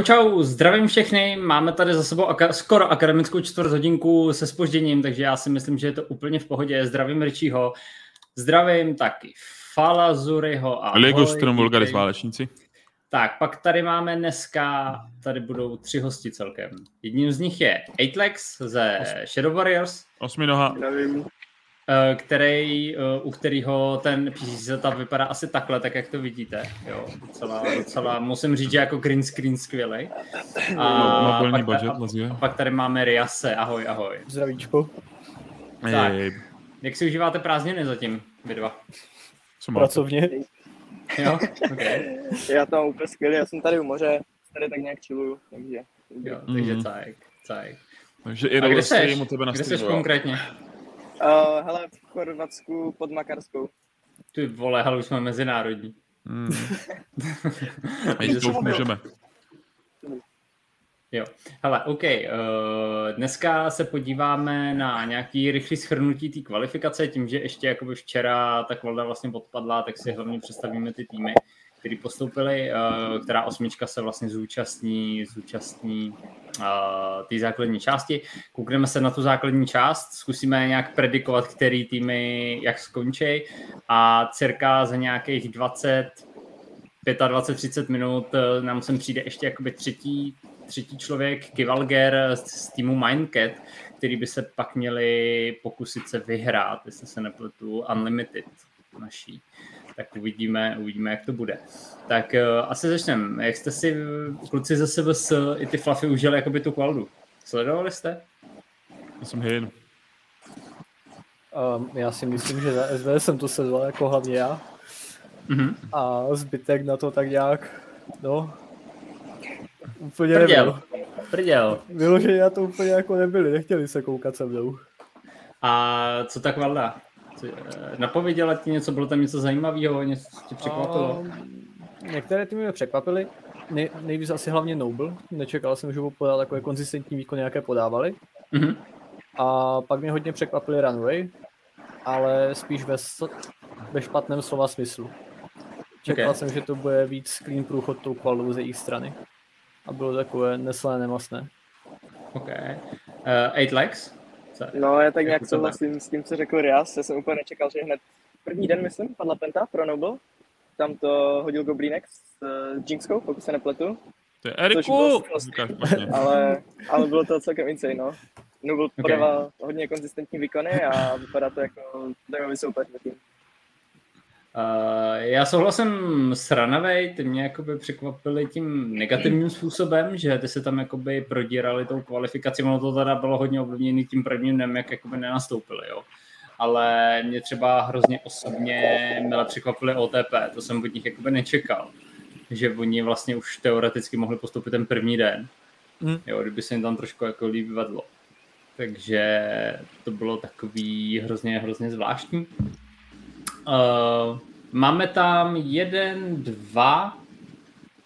Čau, čau, zdravím všechny. Máme tady za sebou aka- skoro akademickou čtvrt hodinku se spožděním, takže já si myslím, že je to úplně v pohodě. Zdravím Richieho, zdravím taky Falazuriho a Lego Strom Vulgaris válečníci. Tak, pak tady máme dneska, tady budou tři hosti celkem. Jedním z nich je Eightlex ze Shadow Warriors. Osminoha. Zdravím. Eh, který, eh, u kterého ten PC setup vypadá asi takhle, tak jak to vidíte. Jo, docela, docela, musím říct, že jako green screen skvělý. A, no, pak, budget, a, a pak tady máme Riase, ahoj, ahoj. Zdravíčko. Tak, jak si užíváte prázdniny zatím, vy dva? Co Pracovně. Jo, okay. Já to mám úplně skvělý, já jsem tady u moře, tady tak nějak chilluju, takže... Jo, takže mm. cajk, cajk. Takže i kde seš? mu tebe Kde seš konkrétně? Uh, hele, v Chorvatsku pod Makarskou. Ty vole, hele, už jsme mezinárodní. Hmm. to už můžeme. Jo, hele, OK. Uh, dneska se podíváme na nějaký rychlý schrnutí té kvalifikace, tím, že ještě jakoby včera ta kvalda vlastně podpadla, tak si hlavně představíme ty týmy, který postoupili, uh, která osmička se vlastně zúčastní, zúčastní uh, té základní části. Koukneme se na tu základní část, zkusíme nějak predikovat, který týmy jak skončí a cirka za nějakých 20 25-30 minut nám sem přijde ještě jakoby třetí, třetí člověk, Kivalger z týmu Mindcat, který by se pak měli pokusit se vyhrát, jestli se nepletu, Unlimited naší. Tak uvidíme, uvidíme, jak to bude. Tak uh, asi začneme. Jak jste si kluci ze sebe s i ty Fluffy užili jakoby tu kvaldu? Sledovali jste? Já jsem hyn. Um, já si myslím, že za SV jsem to sledoval jako hlavně já. Mm-hmm. A zbytek na to tak nějak, no, úplně Prděl. nebyl. Prděl. Vyloženě na to úplně jako nebyli, nechtěli se koukat se mnou. A co tak Valda? Eh, Napověděla ti něco, bylo tam něco zajímavého, něco co tě překvapilo? Um, některé týmy mě překvapily. Nej, nejvíc asi hlavně Noble. Nečekal jsem, že budou podat takové konzistentní výkony, jaké podávali. Mhm. A pak mě hodně překvapili Runway, ale spíš ve, ve špatném slova smyslu. Čekal Ok. jsem, že to bude víc clean průchod tou kvalou ze jejich strany. A bylo takové neslané, nemastné. OK. Uh, eight legs? Co? No, já tak Jak nějak souhlasím s tím, co řekl Rias. Já jsem úplně nečekal, že hned první den, myslím, padla Penta pro Noble. Tam to hodil Goblínek s uh, Jinxkou, pokud se nepletu. To je Eriku! Ale, ale bylo to celkem insane, no. Noble Ok. podával hodně konzistentní výkony a vypadá to jako zajímavý soupeř zatím. Uh, já souhlasím s Runaway, ty mě jakoby překvapili tím negativním způsobem, že ty se tam jakoby prodírali tou kvalifikací, ono to teda bylo hodně ovlivněné tím prvním dnem, jak jakoby nenastoupili, jo. Ale mě třeba hrozně osobně mile překvapili OTP, to jsem od nich jakoby nečekal, že oni vlastně už teoreticky mohli postoupit ten první den, Mm. jo, kdyby se jim tam trošku jako líp vedlo. Takže to bylo takový hrozně, hrozně zvláštní. Uh, máme tam jeden, dva,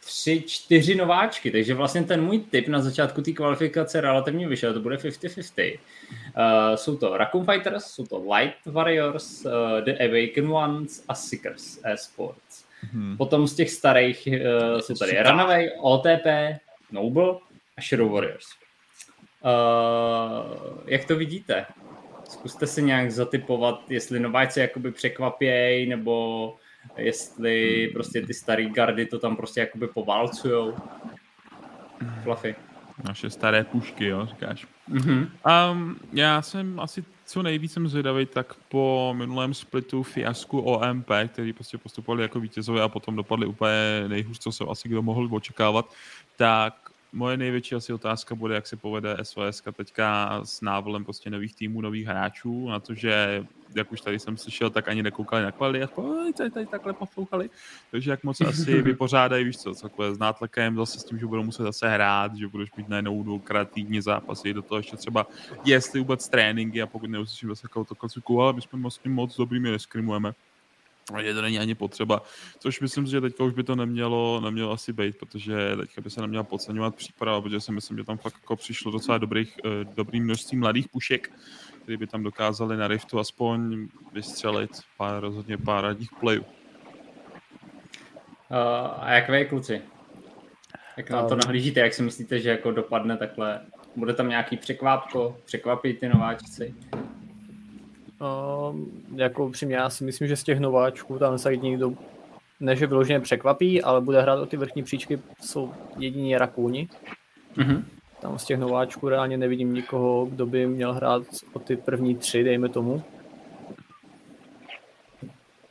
tři, čtyři nováčky, takže vlastně ten můj tip na začátku té kvalifikace relativně vyšel, to bude 50-50. Uh, jsou to Raccoon Fighters, jsou to Light Warriors, uh, The Awakened Ones a Seekers Esports. Mhm. Potom z těch starých uh, jsou tady Runaway, OTP, Noble a Shadow Warriors. Uh, jak to vidíte? Zkuste si nějak zatypovat, jestli nováčci jakoby překvapějí, nebo jestli prostě ty starý gardy to tam prostě jakoby poválcujou. Fluffy. Naše staré pušky, jo, říkáš. Mhm. Um, já jsem asi co nejvíc jsem zvědavý, tak po minulém splitu fiasku OMP, který prostě postupovali jako vítězové a potom dopadli úplně nejhůř, co se asi kdo mohl očekávat, tak moje největší asi otázka bude, jak se povede SOS teďka s návolem prostě nových týmů, nových hráčů, na to, že jak už tady jsem slyšel, tak ani nekoukali na kvality, aspoň tady, tady takhle poslouchali, takže jak moc asi vypořádají, víš co, takové s nátlakem, zase s tím, že budou muset zase hrát, že budeš mít najednou dvoukrát týdně zápasy, do toho ještě třeba jestli vůbec tréninky a pokud neuslyším zase takovou to klasiku, ale my jsme moc, moc dobrými neskrimujeme. A že to není ani potřeba, což myslím si, že teďka už by to nemělo, nemělo asi být, protože teďka by se neměla podceňovat příprava, protože si myslím, že tam fakt jako přišlo docela dobrých, eh, dobrý množství mladých pušek, který by tam dokázali na Riftu aspoň vystřelit pár, rozhodně pár radních plejů. Uh, a jak vy, kluci? Jak na to nahlížíte, jak si myslíte, že jako dopadne takhle? Bude tam nějaký překvápko? Překvapí ty nováčci? Um, jako upřímně, já si myslím, že z těch nováčků tam se jediný, kdo ne, že vyloženě překvapí, ale bude hrát o ty vrchní příčky, jsou jediní Rakuni. Mm-hmm. Tam z těch nováčků reálně nevidím nikoho, kdo by měl hrát o ty první tři, dejme tomu.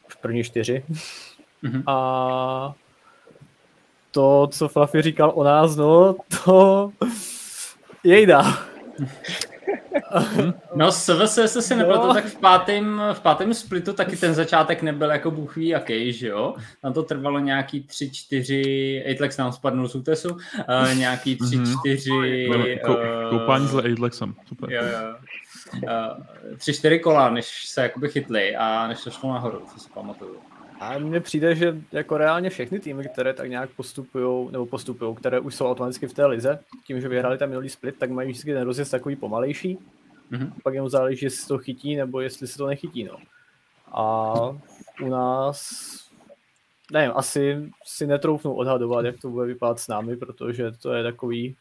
Už první čtyři. Mm-hmm. A to, co Fluffy říkal o nás, no, to jejda. No SVS, jestli si nepletu, no. tak v pátém, v pátém splitu taky ten začátek nebyl jako bůh ví jaký, že jo? Tam to trvalo nějaký tři, čtyři, Aitlex nám spadnul z útesu, uh, nějaký tři, mm-hmm. čtyři... uh, koupání s Aitlexem, super. Jo, jo. Uh, tři, čtyři kola, než se jakoby chytli a než to šlo nahoru, co si pamatuju. A mně přijde, že jako reálně všechny týmy, které tak nějak postupují, nebo postupují, které už jsou automaticky v té lize, tím, že vyhrali tam minulý split, tak mají vždycky ten rozjezd takový pomalejší. Mm-hmm. Pak jenom záleží, jestli se to chytí, nebo jestli se to nechytí. No. A u nás, nevím, asi si netroufnu odhadovat, jak to bude vypadat s námi, protože to je takový,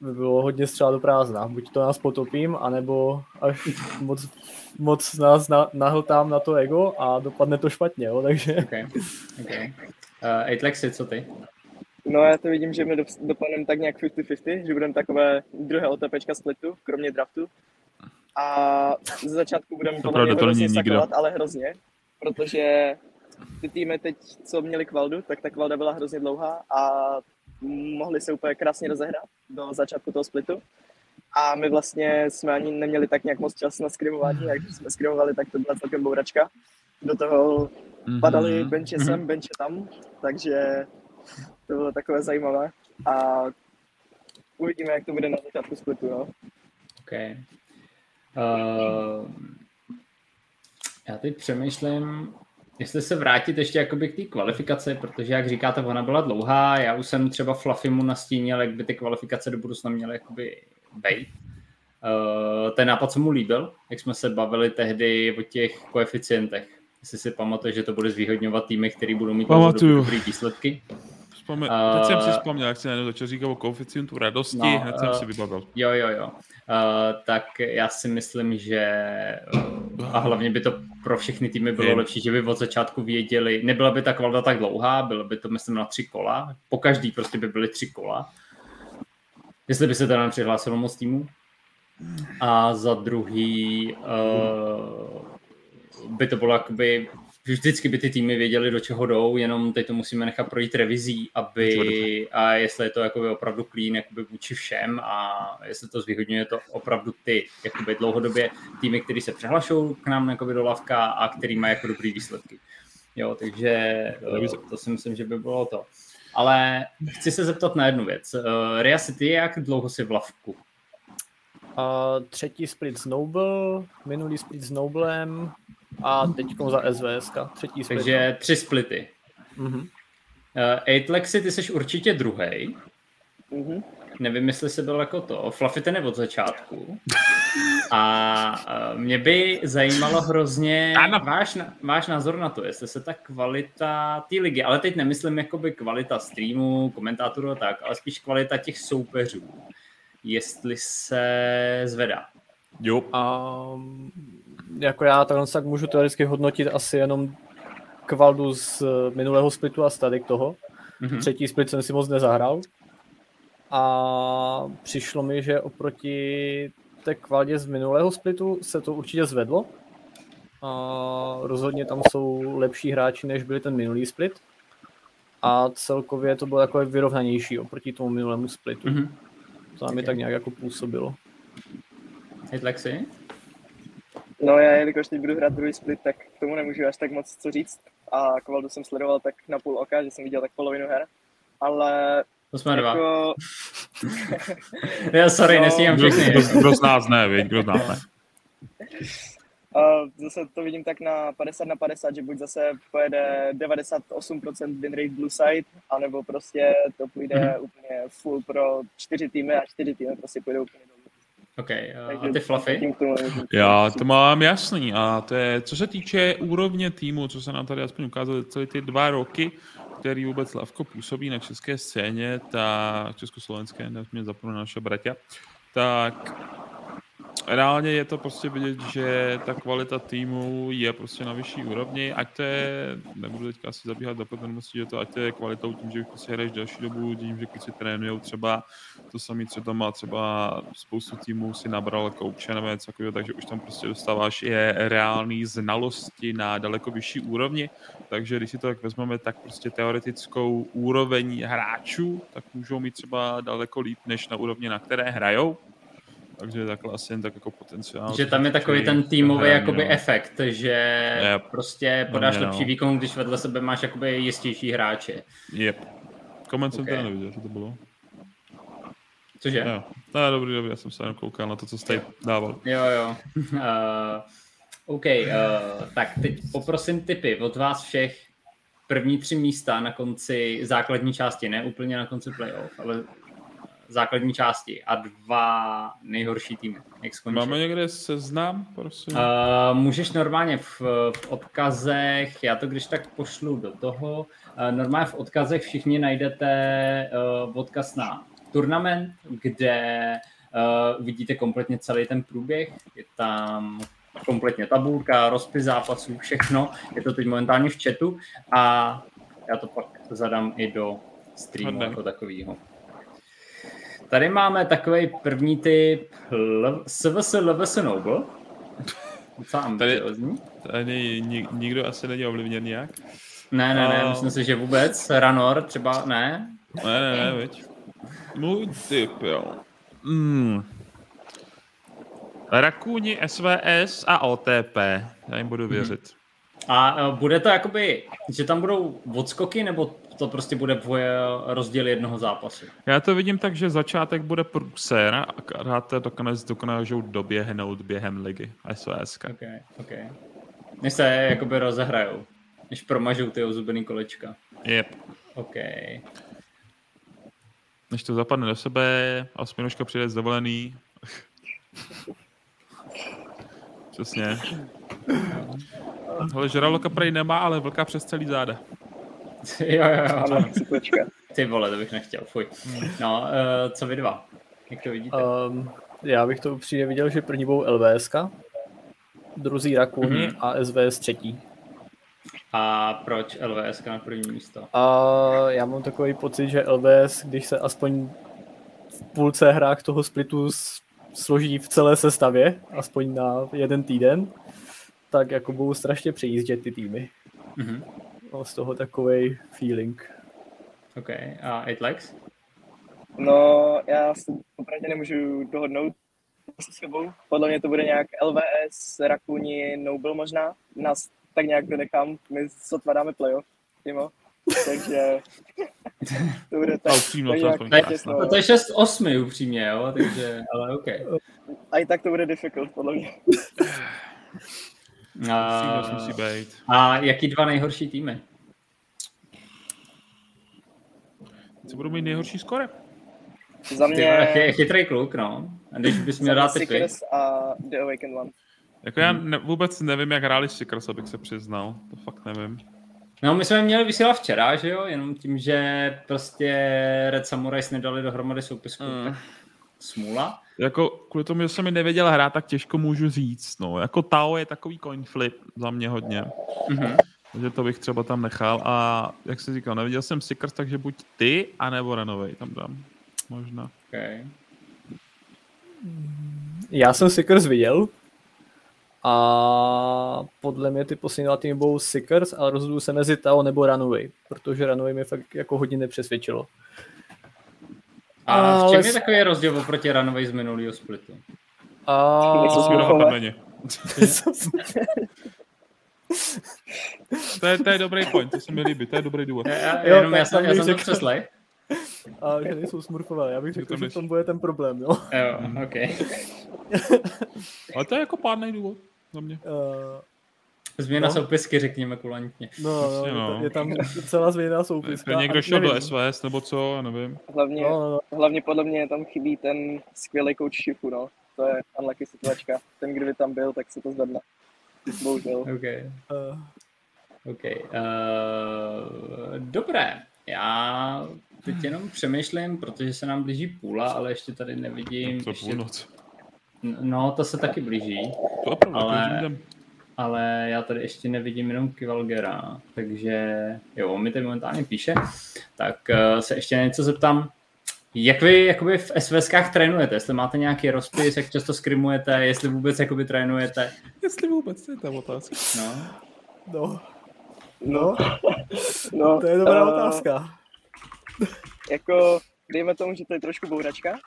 by bylo hodně střela do prázdna. Buď to nás potopím, anebo až moc, moc nás na, nahltám na to ego a dopadne to špatně, jo, takže... Okay. Okay. Uh, Aitlexy, co ty? No já to vidím, že my dopadneme tak nějak 50-50, že budeme takové druhé OTPčka splitu, kromě draftu. A ze začátku budeme podle mě hrozně sakovat, ale hrozně, protože ty týmy teď, co měli kvaldu, tak ta kvalda byla hrozně dlouhá a mohli se úplně krásně rozehrát do začátku toho splitu. A my vlastně jsme ani neměli tak nějak moc čas na skrimování, jak jsme skrimovali, tak to byla celkem bouračka. Do toho mm-hmm. padaly benče sem, mm-hmm. benče tam, takže to bylo takové zajímavé. A uvidíme, jak to bude na začátku splitu. No. Okay. Uh, já teď přemýšlím, jestli se vrátit ještě jakoby k té kvalifikaci, protože jak říkáte, ona byla dlouhá, já už jsem třeba Fluffymu nastínil, jak by ty kvalifikace do budoucna měly jakoby být. Uh, ten nápad se mu líbil, jak jsme se bavili tehdy o těch koeficientech. Jestli si pamatuje, že to bude zvýhodňovat týmy, které budou mít dobré výsledky. Vzpomín, uh, teď jsem si vzpomněl, jak jsi najednou začal říkat o koeficientu radosti, no, hned jsem uh, si vybavil. Jo, jo, jo. Uh, tak já si myslím, že uh, a hlavně by to pro všechny týmy bylo lepší, že by od začátku věděli, nebyla by ta kvalita tak dlouhá, bylo by to myslím na tři kola, po každý prostě by byly tři kola. Jestli by se teda nepřihlásilo moc týmů. A za druhý uh, by to bylo jakoby vždycky by ty týmy věděli, do čeho jdou, jenom teď to musíme nechat projít revizí, aby, a jestli je to jakoby opravdu clean jakoby vůči všem a jestli to zvýhodňuje to opravdu ty jakoby dlouhodobě týmy, které se přihlašují k nám jakoby do lavka a který mají jako dobrý výsledky. Jo, takže to, to si myslím, že by bylo to. Ale chci se zeptat na jednu věc. Uh, Ria City, jak dlouho si v lavku? Uh, třetí split s Noble, minulý split s Noblem, a teď za SVS, třetí split. Takže tři splity. Mm-hmm. Uh, Eightlexy, ty jsi určitě druhý. Mm-hmm. Nevím, jestli jsi byl jako to. Fluffy ten je od začátku. A uh, mě by zajímalo hrozně ano. váš, váš názor na to, jestli se ta kvalita té ligy, ale teď nemyslím jakoby kvalita streamu, komentátorů a tak, ale spíš kvalita těch soupeřů, jestli se zvedá. Jo. Um, jako já takhle tak můžu teoreticky hodnotit asi jenom kvaldu z minulého splitu a stadik toho. Mm-hmm. Třetí split jsem si moc nezahrál. A přišlo mi, že oproti té kvaldě z minulého splitu se to určitě zvedlo. A rozhodně tam jsou lepší hráči, než byli ten minulý split. A celkově to bylo takové vyrovnanější oproti tomu minulému splitu. Mm-hmm. To nám okay. tak nějak jako působilo. Hej, Lexi? No já, jelikož teď budu hrát druhý split, tak k tomu nemůžu až tak moc co říct. A Kvaldu jsem sledoval tak na půl oka, že jsem viděl tak polovinu her. Ale to jsme jako... dva. já sorry, no, nesmím všechny. Kdo, kdo, z nás ne, věď, kdo z nás ne. Uh, zase to vidím tak na 50 na 50, že buď zase pojede 98% win rate blue side, anebo prostě to půjde mm-hmm. úplně full pro čtyři týmy a čtyři týmy prostě půjdou úplně. OK, uh, a ty Fluffy? Já to mám jasný a to je, co se týče úrovně týmu, co se nám tady aspoň ukázalo celé ty dva roky, který vůbec Lavko působí na české scéně, ta československé, mě zapomněl naše bratě, tak reálně je to prostě vidět, že ta kvalita týmu je prostě na vyšší úrovni, ať to je, nebudu teďka asi zabíhat do podrobností, že to ať to je kvalitou tím, že prostě hraješ další dobu, tím, že kluci trénujou třeba to samý, co tam má třeba spoustu týmů si nabral kouče nebo něco takového, takže už tam prostě dostáváš je reální znalosti na daleko vyšší úrovni, takže když si to tak vezmeme, tak prostě teoretickou úroveň hráčů, tak můžou mít třeba daleko líp než na úrovni, na které hrajou, takže takhle asi jen tak jako potenciál. Že tam je takový ten týmový jakoby no. efekt, že yep. prostě podáš no, lepší no. výkon, když vedle sebe máš jakoby jistější hráče. Yep. Koment okay. jsem teda neviděl, co to bylo. Cože? Jo. No, dobrý, dobrý, já jsem se jenom koukal na to, co jste dával. Jo, jo. Uh, OK, uh, tak teď poprosím tipy od vás všech. První tři místa na konci základní části, ne úplně na konci playoff, ale základní části a dva nejhorší týmy. Jak skončí. Máme někde seznam, prosím? Uh, můžeš normálně v, v odkazech, já to když tak pošlu do toho, uh, normálně v odkazech všichni najdete uh, odkaz na turnament, kde uh, vidíte kompletně celý ten průběh, je tam kompletně tabulka, rozpis zápasů, všechno, je to teď momentálně v chatu a já to pak zadám i do streamu jako takovýho. Tady máme takový první typ SVS LVS Noble. Co tady, tady nikdo asi není ovlivněn nějak. Ne, ne, ne, myslím si, že vůbec. Ranor třeba ne. Ne, ne, ne, veď. Můj typ, jo. Hmm. Rakuni, SVS a OTP. Já jim budu věřit. Hmm. A e, bude to jakoby, že tam budou odskoky, nebo to prostě bude rozdíl jednoho zápasu? Já to vidím tak, že začátek bude průser a hráte dokonec dokážou doběhnout během ligy SVS. Ok, ok. Než se jakoby rozehrajou, než promažou ty ozubený kolečka. Yep. Ok. Než to zapadne do sebe a Spinoška přijde z dovolený. Přesně. Ale žraloka prej nemá, ale vlka přes celý záda. jo, jo, jo. Ano, Ty vole, to bych nechtěl, fuj. No, uh, co vy dva? Jak to vidíte? Um, já bych to upřímně viděl, že první budou LVSK, druzí Rakuni mm-hmm. a SVS třetí. A proč LVS na první místo? A já mám takový pocit, že LVS, když se aspoň v půlce hrách toho splitu složí v celé sestavě, aspoň na jeden týden, tak jako budou strašně přejíždět ty týmy. Mm-hmm. No, z toho takový feeling. OK. A Eight Legs? No, já se opravdu nemůžu dohodnout se sebou. Podle mě to bude nějak LVS, Rakuni, Noble možná. Nás tak nějak donechám. My sotva dáme playoff, Timo. Takže to bude tak, upřímno, tak nějak to, to je 6-8 upřímně, jo, takže, ale OK. A i tak to bude difficult, podle mě. A, musí být. a jaký dva nejhorší týmy? Co budou mít nejhorší skore? Za mě... Ty, chytrý kluk, no. A když bys měl dát typy. a The Awakened One. Jako já ne, vůbec nevím, jak hráli Seekers, abych se přiznal. To fakt nevím. No, my jsme měli vysílat včera, že jo? Jenom tím, že prostě Red Samurais nedali dohromady soupisku, mm. tak smůla. Jako kvůli tomu, že jsem mi nevěděl hrát, tak těžko můžu říct. No. Jako Tao je takový coin flip za mě hodně. Mm-hmm. Takže to bych třeba tam nechal. A jak jsi říkal, neviděl jsem Seekers, takže buď ty, anebo Renovej tam dám. Možná. Okay. Já jsem Seekers viděl, a podle mě ty poslední dva týmy budou Seekers, ale rozhoduju se mezi Tao nebo Runaway, protože Runaway mě fakt jako hodně nepřesvědčilo. A v čem je takový rozdíl oproti Runaway z minulého splitu? A... to, je, to je dobrý point, to se mi líbí, to je dobrý důvod. Já, já, jo, jenom já, jsem, já jsem to přeslej. A že nejsou smurfové, já bych řekl, že v tom bude ten problém, jo. Jo, ok. Ale to je jako pádný důvod za mě. Uh, Změna no. soupisky, řekněme kulantně. No, no, je, no. je tam celá změna soupiska. Někdo šel do SVS nebo co, já nevím. Hlavně, no, no, no. hlavně podle mě tam chybí ten skvělý coach Shifu, no. To je unlucky situačka. Ten, kdyby tam byl, tak se to zvedne. Bohužel. Okay. Uh, OK. Uh, dobré. Já teď jenom přemýšlím, protože se nám blíží půla, ale ještě tady nevidím. To ještě... půlnoc. No, to se taky blíží. To opravdu, ale, ale já tady ještě nevidím jenom Kivalgera, takže jo, mi tady momentálně píše. Tak uh, se ještě na něco zeptám. Jak vy jakoby v SVSkách trénujete? Jestli máte nějaký rozpis, jak často skrimujete, jestli vůbec jakoby trénujete? Jestli vůbec, to je ta otázka. No. No. No. no. To je dobrá uh, otázka. Jako, dejme tomu, že to je trošku bouračka.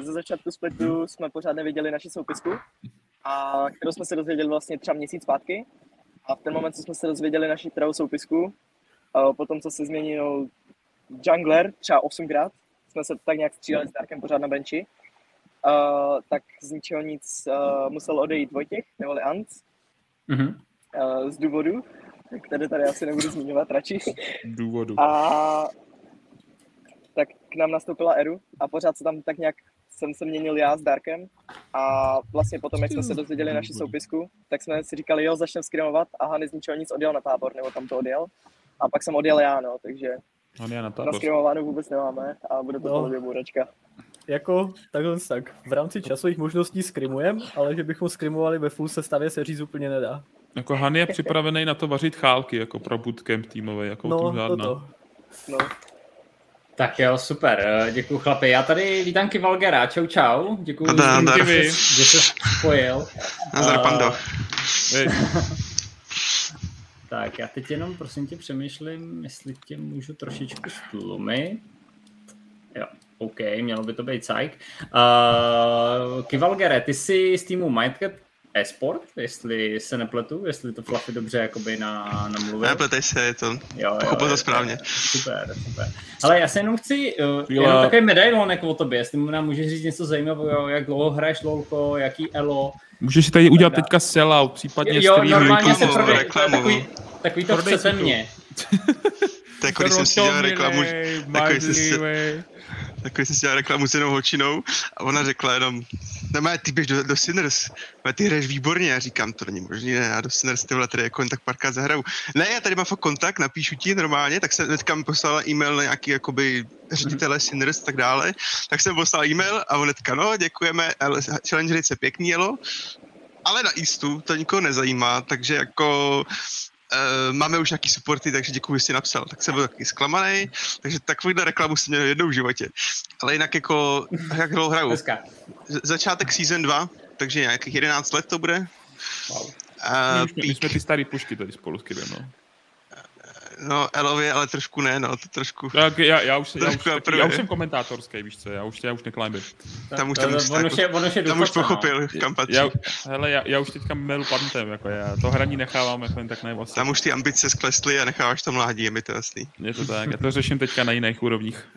Ze začátku splitu jsme pořád neviděli naši soupisku, a kterou jsme se dozvěděli vlastně třeba měsíc zpátky. A v ten moment, co jsme se dozvěděli naši pravou soupisku, a potom, co se změnil jungler třeba osmkrát, jsme se tak nějak střídali s Darkem pořád na benchi, uh, tak z ničeho nic uh, musel odejít Vojtěch, neboli Ant, mm-hmm. uh, z důvodu, které tady asi nebudu zmiňovat radši. Důvodu. A tak k nám nastoupila Eru a pořád se tam tak nějak jsem se měnil já s Darkem a vlastně potom, jak jsme se dozvěděli naši soupisku, tak jsme si říkali, jo, začneme skrimovat a Hany z ničeho nic odjel na tábor, nebo tam to odjel. A pak jsem odjel já, no, takže On je na tábor. Naskrimovánu vůbec nemáme a bude to no. podle bůračka. Jako takhle tak. V rámci časových možností skrimujem, ale že bychom skrimovali ve full sestavě se říct úplně nedá. Jako Han je připravený na to vařit chálky, jako pro bootcamp týmový, jako no, žádná. Toto. No. Tak jo, super, eh, děkuji chlapi. Já tady vítám Kivalgera, čau čau, děkuji, že jsi spojil. Nazdar, uh, pando. tak, já teď jenom prosím tě přemýšlím, jestli tě můžu trošičku stlumit. Jo, OK, mělo by to být sajk. Uh, Kivalgere, ty jsi z týmu Mindcat e-sport, jestli se nepletu, jestli to Fluffy dobře jakoby na, namluvil. Nepletej se, je to, jo, jo, to správně. Super, super. Ale já se jenom chci, uh, jenom takový medailonek o tobě, jestli nám můžeš říct něco zajímavého, jak dlouho hraješ LOLko, jaký elo. Můžeš si tady udělat teďka sellout, případně jo, stream. Jo, normálně se prodej, takový, takový to chcete mě. je jako když jsem si dělal reklamu, takový si, takový jsem si dělal reklamu s jednou holčinou a ona řekla jenom, no má, ty běž do, do Sinners, má, ty hraješ výborně, já říkám, to není možné, ne, já do Sinners ty vole, tady jako tak párkrát zahraju. Ne, já tady mám fakt kontakt, napíšu ti normálně, tak jsem teďka mi poslala e-mail na nějaký jakoby ředitele Sinners a tak dále, tak jsem poslal e-mail a on teďka, no, děkujeme, challenge se pěkný jelo, ale na Eastu to nikoho nezajímá, takže jako Uh, máme už nějaký supporty, takže děkuji, že jsi napsal. Tak jsem byl taky zklamaný, takže takovýhle reklamu jsem měl jednou v životě. Ale jinak jako, jak dlouho hraju? Dneska. Začátek season 2, takže nějakých 11 let to bude. Wow. Uh, my, jsme, my jsme ty staré pušky tady spolu s Kidem, no. No, Elově, ale trošku ne, no, to trošku... Tak já, já, už, já, už, taky, já už jsem komentátorský, víš co, já už, já už neklimbím. Tam už, tam, už, on už, je, on už, je tam už pochopil, no. kam patří. Já, hele, já, já už teďka melu padntem, jako já to hraní nechávám jako jen tak ne Tam už ty ambice sklesly a necháváš to mládí, je mi to jasný. Je to tak, já to řeším teďka na jiných úrovních.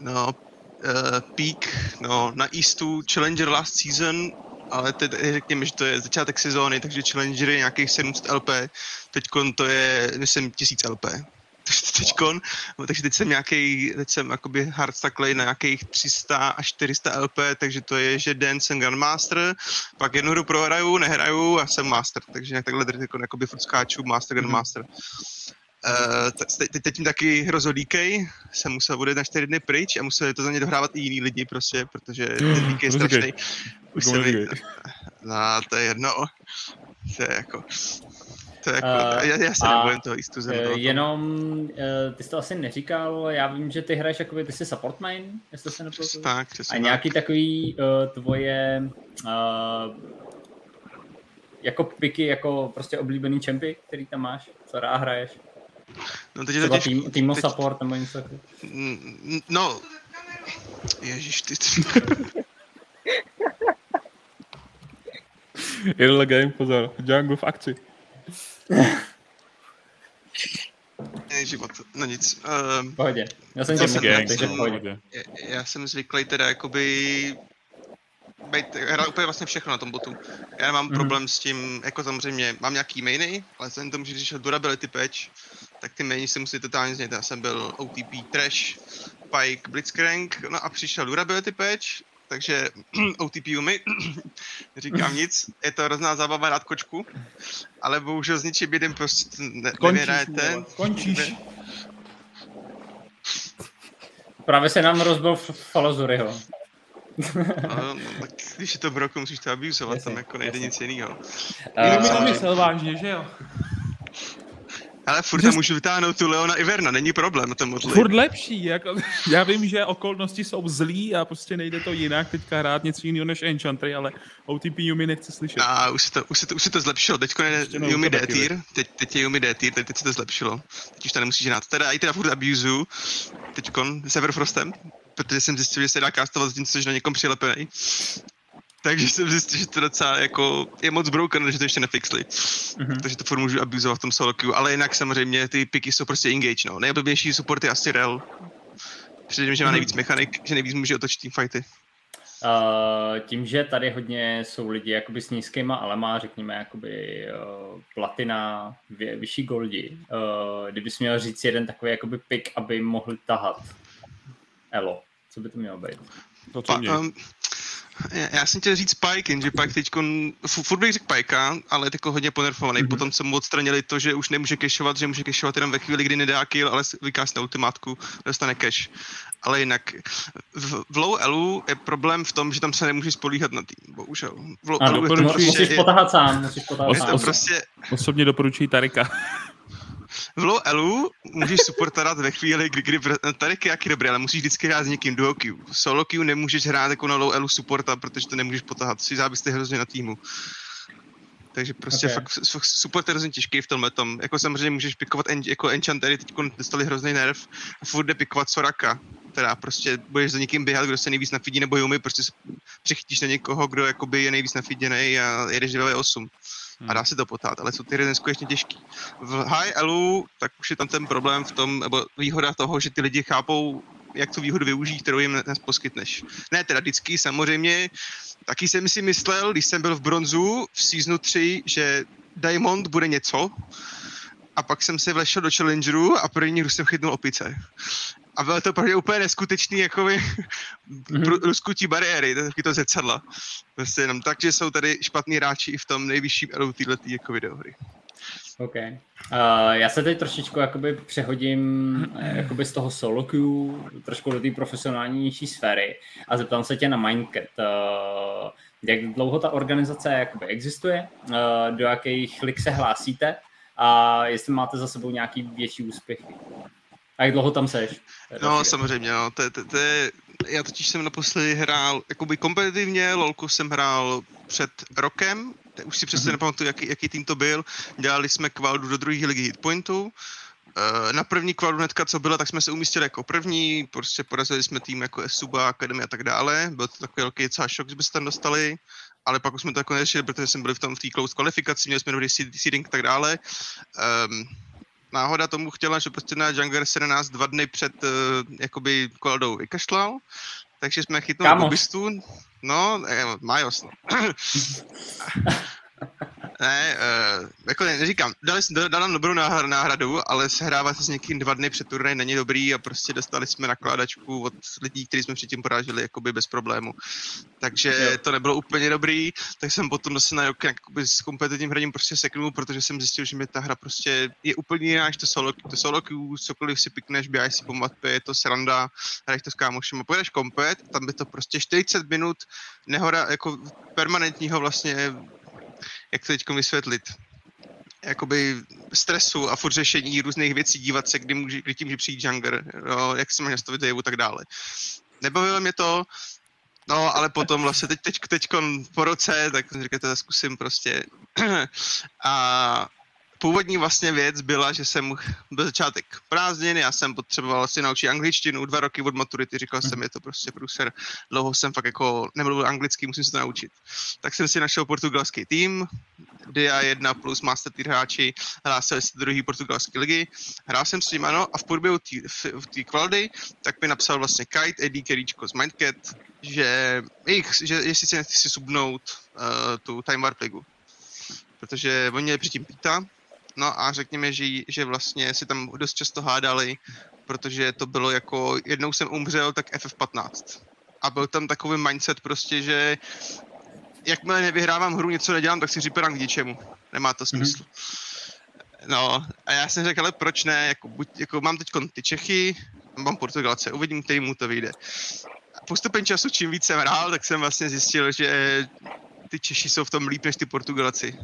No, uh, Peak, no, na Eastu Challenger last season ale teď řekněme, že to je začátek sezóny, takže Challenger je nějakých 700 LP, teď to je, myslím, 1000 LP. Teďkon, takže teď jsem nějaký, teď jsem jakoby hard na nějakých 300 až 400 LP, takže to je, že den jsem Grandmaster, pak jednu hru prohraju, nehraju a jsem Master, takže nějak takhle jako, jakoby furt skáču Master, Grandmaster. Mm-hmm. Uh, teď, teď tím taky rozhodíkej, jsem musel odjet na čtyři dny pryč a museli to za ně dohrávat i jiní lidi prostě, protože ten díky je strašný. Už se mi... No, to je jedno. To je jako... To je jako, uh, já, já se nebojím toho jistu uh, Jenom, uh, ty jsi to asi neříkal, já vím, že ty hraješ jakoby, ty jsi support main, jestli se nepletu. Tak, A nějaký tak. takový uh, tvoje uh, jako piky, jako prostě oblíbený čempy, který tam máš, co rád hraješ? No teď je to těžké. Tým, teď... support nebo něco No, ježiš, ty... Irle game, pozor, jungle v akci. Je život, no nic. Um, pohodě, já jsem tě gang, takže pohodě. Já, já jsem zvyklý teda jakoby být, hrát úplně vlastně všechno na tom botu. Já nemám mm. problém s tím, jako samozřejmě mám nějaký mainy, ale jsem tomu, že když durability patch, tak ty mainy se musí totálně změnit. Já jsem byl OTP Trash, Pike, Blitzcrank, no a přišel durability patch, takže OTP Yumi, říkám nic, je to hrozná zábava rád kočku, ale bohužel s ničím jedem prostě ne, nevyhrajete. Končíš. Právě se nám rozbil Falazuryho. no, no, tak když je to brok, musíš to abusovat, tam jako nejde nic jiného. Uh, mi to myslel vážně, že jo? Ale furt tam můžu vytáhnout tu Leona Iverna, není problém to modlit. Furt lepší, jako, já vím, že okolnosti jsou zlý a prostě nejde to jinak teďka hrát něco jiného než Enchantry, ale OTP Yumi nechce slyšet. A už se to, už se to, už se to zlepšilo, teďko je Yumi D tier, teď, teď je Yumi D tier, teď, teď se to zlepšilo. Teď už to nemusíš hrát. Teda i teda furt abuzu, teďkon s Everfrostem, protože jsem zjistil, že se dá castovat zatímco, že na někom přilepený. Takže jsem zjistil, že to docela jako je moc broken, že to ještě nefixli. Mm-hmm. Takže to furt můžu abuzovat v tom solo queue, ale jinak samozřejmě ty piky jsou prostě engage, no. Nejblbější support je asi rel. Předtím, že má mhm. nejvíc mechanik, že nejvíc může otočit teamfighty. Uh, tím, že tady hodně jsou lidi jakoby s nízkýma, ale má, řekněme, jakoby uh, platina, vy, vyšší goldi. Uh, kdybys měl říct jeden takový jakoby pick, aby mohl tahat Elo, co by to mělo být? To, co pa, um, já jsem chtěl říct Pike, jenže Pike teď, furt bych řekl Pajka, ale je jako hodně ponerfovaný. Mm-hmm. Potom se mu odstranili to, že už nemůže kešovat, že může kešovat jenom ve chvíli, kdy nedá kill, ale vykásne ultimátku, dostane cash. Ale jinak, v, v low Elu je problém v tom, že tam se nemůže spolíhat na tým, bohužel. V low ano, Elu je to prostě, musíš potahat sám, musíš potahat sám. Prostě... Osobně doporučuji Tarika. V low elu můžeš supportovat ve chvíli, kdy, kdy tady je jaký dobrý, ale musíš vždycky hrát s někým duo queue. Solo queue nemůžeš hrát jako na low elu supporta, protože to nemůžeš potahat, si závislí hrozně na týmu. Takže prostě okay. fakt, fakt je hrozně těžký v tomhle tom. Jako samozřejmě můžeš pikovat en, jako enchantery, teď dostali hrozný nerv a furt jde pikovat Soraka. Teda prostě budeš za někým běhat, kdo se nejvíc nafidí, nebo Yumi, prostě přichytíš na někoho, kdo jakoby je nejvíc nafiděný a jedeš 8 hmm. a dá se to potát, ale jsou ty hry neskutečně těžký. V High Elu, tak už je tam ten problém v tom, nebo výhoda toho, že ty lidi chápou, jak tu výhodu využít, kterou jim poskytneš. Ne, teda vždycky samozřejmě, taky jsem si myslel, když jsem byl v bronzu v seasonu 3, že Diamond bude něco, a pak jsem se vlešel do Challengeru a první hru jsem chytnul opice a bylo to pro mě úplně neskutečný, jako by mm-hmm. rozkutí bariéry, taky to zrcadla. Prostě jenom tak, že jsou tady špatní hráči i v tom nejvyšším elu této jako videohry. OK. Uh, já se teď trošičku jakoby přehodím eh, jakoby z toho solo queue trošku do té profesionálnější sféry a zeptám se tě na Mindcat. Uh, jak dlouho ta organizace jakoby existuje, uh, do jakých lig se hlásíte a jestli máte za sebou nějaký větší úspěchy. A jak dlouho tam seš? No, samozřejmě, no. To, to, to já totiž jsem naposledy hrál, jakoby kompetitivně, lolku jsem hrál před rokem, už si přesně mm-hmm. nepamatuju, jaký, jaký tým to byl. Dělali jsme kvaldu do druhé ligy hitpointu. Eh, na první kvaldu netka, co byla, tak jsme se umístili jako první, prostě porazili jsme tým jako Suba, Akademie a tak dále. Byl to takový velký docela šok, že byste tam dostali, ale pak už jsme to jako neřešili, protože jsme byli v tom v té close kvalifikaci, měli jsme dobrý seeding a tak dále. Um, náhoda tomu chtěla, že prostě na Junger se na nás dva dny před uh, jakoby koldou vykašlal, takže jsme chytnuli kubistu. No, eh, Majos, no. Ne, uh, jako ne, neříkám, dali, dali nám dobrou náhradu, ale sehrávat se s někým dva dny před turnaj není dobrý a prostě dostali jsme nakládačku od lidí, kteří jsme předtím poráželi jakoby bez problému. Takže jo. to nebylo úplně dobrý, tak jsem potom zase na jakoby s kompetitivním hraním prostě seknul, protože jsem zjistil, že mi ta hra prostě je úplně jiná než to solo, to solo queue, cokoliv si pikneš, běháš si po mapě, je to sranda, hraješ to s kámošem a pojedeš kompet, tam by to prostě 40 minut nehora, jako permanentního vlastně jak to teď vysvětlit, jakoby stresu a furt řešení různých věcí, dívat se, kdy, může, kdy tím může přijít Junger, jo, jak se má nastavit a tak dále. Nebavilo mě to, no, ale potom vlastně teď, teď, teď po roce, tak říkáte, zkusím prostě. a původní vlastně věc byla, že jsem byl začátek prázdnin, já jsem potřeboval si naučit angličtinu, dva roky od maturity, říkal jsem, je to prostě průser, dlouho jsem fakt jako nemluvil anglicky, musím se to naučit. Tak jsem si našel portugalský tým, DA1 plus Master Tier hráči, hlásili se druhý portugalské ligy, hrál jsem s ním, ano, a v průběhu té kvaldy, tak mi napsal vlastně Kite, Eddie Keríčko z Mindcat, že, že jestli si nechci subnout uh, tu Time Warp ligu protože oni měli předtím Pita, No a řekněme, že, že vlastně si tam dost často hádali, protože to bylo jako, jednou jsem umřel, tak FF15. a byl tam takový mindset prostě, že jakmile nevyhrávám hru, něco nedělám, tak si říkám k ničemu. Nemá to mhm. smysl. Mm-hmm. No, a já jsem řekl, ale proč ne, jako, buď, jako mám teď ty Čechy, mám Portugalce, uvidím, který mu to vyjde. Postupem času, čím víc jsem hrál, tak jsem vlastně zjistil, že ty Češi jsou v tom líp než ty Portugalci.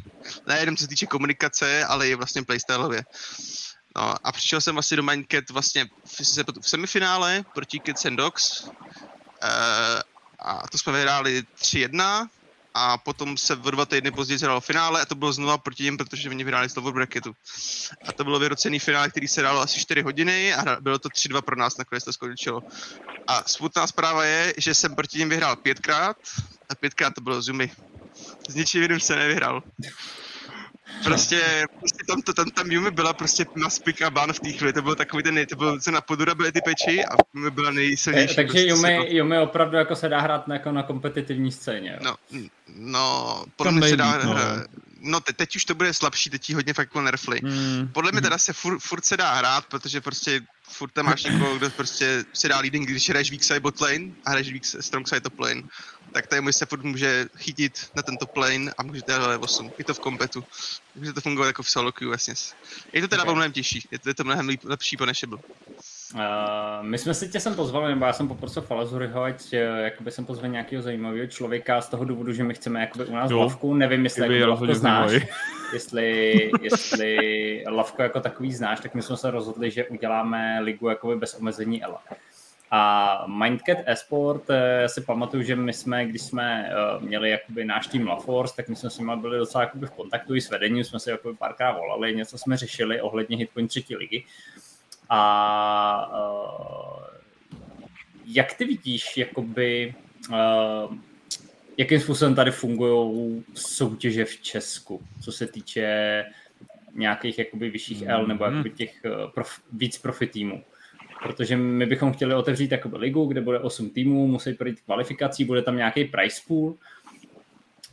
Nejenom co se týče komunikace, ale i vlastně playstyleově. No a přišel jsem vlastně do Mindcat vlastně v, v semifinále proti Kids and Dogs. Uh, a to jsme vyhráli 3-1 a potom se o dva týdny později hrál finále a to bylo znova proti něm, protože oni vyhráli slovo bracketu. A to bylo vyrocený finále, který se dalo asi 4 hodiny a bylo to 3-2 pro nás, nakonec to skončilo. A smutná zpráva je, že jsem proti něm vyhrál pětkrát a pětkrát to bylo Zumi. S ničím jiným se nevyhrál. Prostě, prostě tam, to, tam, tam Yumi byla prostě na spik a ban v té chvíli, to byl takový ten, to byl, co na podura byly ty peči a Yumi byla nejsilnější. E, takže prostě Yumi, jako... Yumi opravdu jako se dá hrát na, jako na kompetitivní scéně. Jo? No, no, podle mě se dá no. hrát, no te, teď už to bude slabší, teď ji hodně fakt jako nerfli. Mm. Podle mě teda se furt, furt se dá hrát, protože prostě furt tam máš někoho, kdo prostě se dá leading, když hraješ weak side bot lane a hraješ weak strong side top lane tak tady se furt může chytit na tento plane a můžete hrát 8. Je to v kompetu. Může to fungovat jako v solo queue vlastně. Je to teda okay. mnohem těžší, je to, je to mnohem líp, lepší po než byl. Uh, my jsme si tě sem pozvali, nebo já jsem poprosil Falazuryho, ať jakoby jsem pozval nějakého zajímavého člověka z toho důvodu, že my chceme jakoby u nás jo. Lavku, nevím, jestli jako Lavku znáš, jestli, jestli Lavko jako takový znáš, tak my jsme se rozhodli, že uděláme ligu jakoby bez omezení Ela. A Mindcat Esport, eh, já si pamatuju, že my jsme, když jsme uh, měli jakoby náš tým La Force, tak my jsme s nimi byli docela jakoby v kontaktu i s vedením, jsme se jakoby párkrát volali, něco jsme řešili ohledně Hitpoint třetí ligy. A uh, jak ty vidíš, jakoby, jakým způsobem tady fungují soutěže v Česku, co se týče nějakých jakoby vyšších L nebo mhm. jakoby těch prof, víc profi týmů? Protože my bychom chtěli otevřít takovou ligu, kde bude 8 týmů, musí projít kvalifikací, bude tam nějaký price pool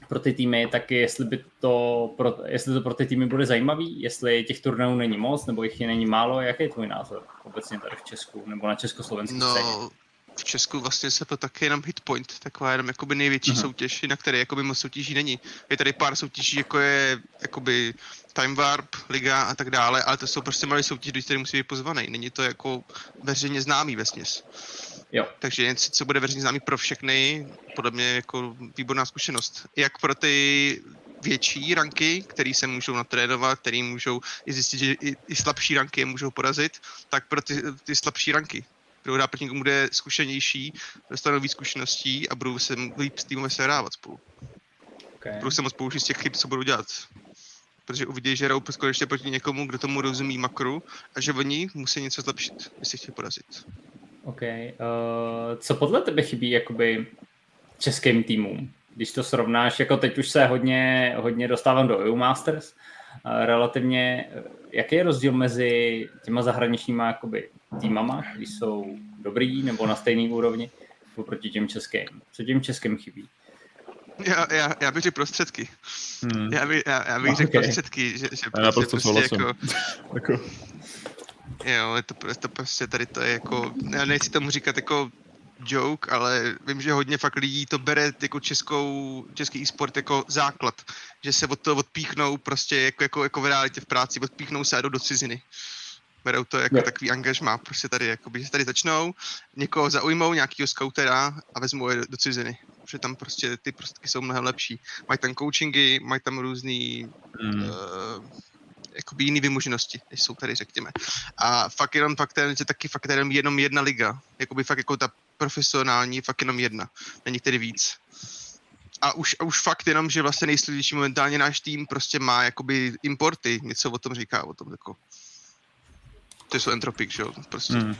pro ty týmy, tak jestli, by to pro, jestli to pro ty týmy bude zajímavý, jestli těch turnajů není moc, nebo jich je není málo, jaký je tvůj názor obecně tady v Česku, nebo na československé no, scéně? V Česku vlastně se to taky jenom Hitpoint, taková jenom jakoby největší uh-huh. soutěž, na které jakoby moc soutěží není. Je tady pár soutěží, jako je jakoby Time Warp, Liga a tak dále, ale to jsou prostě malé soutěže, do které musí být pozvaný. Není to jako veřejně známý vesměs. Jo. Takže něco, co bude veřejně známý pro všechny, podle mě jako výborná zkušenost. Jak pro ty větší ranky, které se můžou natrénovat, které můžou i zjistit, že i, i slabší ranky je můžou porazit, tak pro ty, ty slabší ranky kdo hrát proti někomu bude zkušenější, dostanou víc zkušeností a budou se líp s týmem se hrávat spolu. Okay. Budou se moc poučit z těch chyb, co budou dělat. Protože uvidí, že hrajou skutečně proti někomu, kdo tomu rozumí makru a že oni musí něco zlepšit, jestli chtějí porazit. OK. Uh, co podle tebe chybí jakoby českým týmům? Když to srovnáš, jako teď už se hodně, hodně dostávám do EU Masters, uh, relativně, jaký je rozdíl mezi těma zahraničníma jakoby týmama, který jsou dobrý nebo na stejné úrovni oproti těm českým. Co těm českým chybí? Já, já, já bych řekl prostředky. Hmm. Já, by, já, já bych okay. řekl prostředky, že, že já prostě, prostě jako, jako... Jo, je to, je to prostě tady to je jako, já nechci tomu říkat jako joke, ale vím, že hodně fakt lidí to bere jako českou, český e-sport jako základ, že se od toho odpíchnou prostě jako, jako, jako v realitě v práci, odpíchnou se a jdou do ciziny berou to jako no. takový angažmá, prostě tady, jakoby, že tady začnou, někoho zaujmou, nějakého scoutera a vezmou je do ciziny. Protože tam prostě ty prostředky jsou mnohem lepší. Mají tam coachingy, mají tam různý mm. uh, jakoby jiný vymoženosti, než jsou tady, řekněme. A fakt jenom fakt, je taky fakt jenom, jenom jedna liga. Jakoby fakt jako ta profesionální, fakt jenom jedna. Není tedy víc. A už, a už fakt jenom, že vlastně nejsložitější momentálně náš tým prostě má jakoby importy, něco o tom říká, o tom jako to jsou Entropic, že jo, prostě. Mm.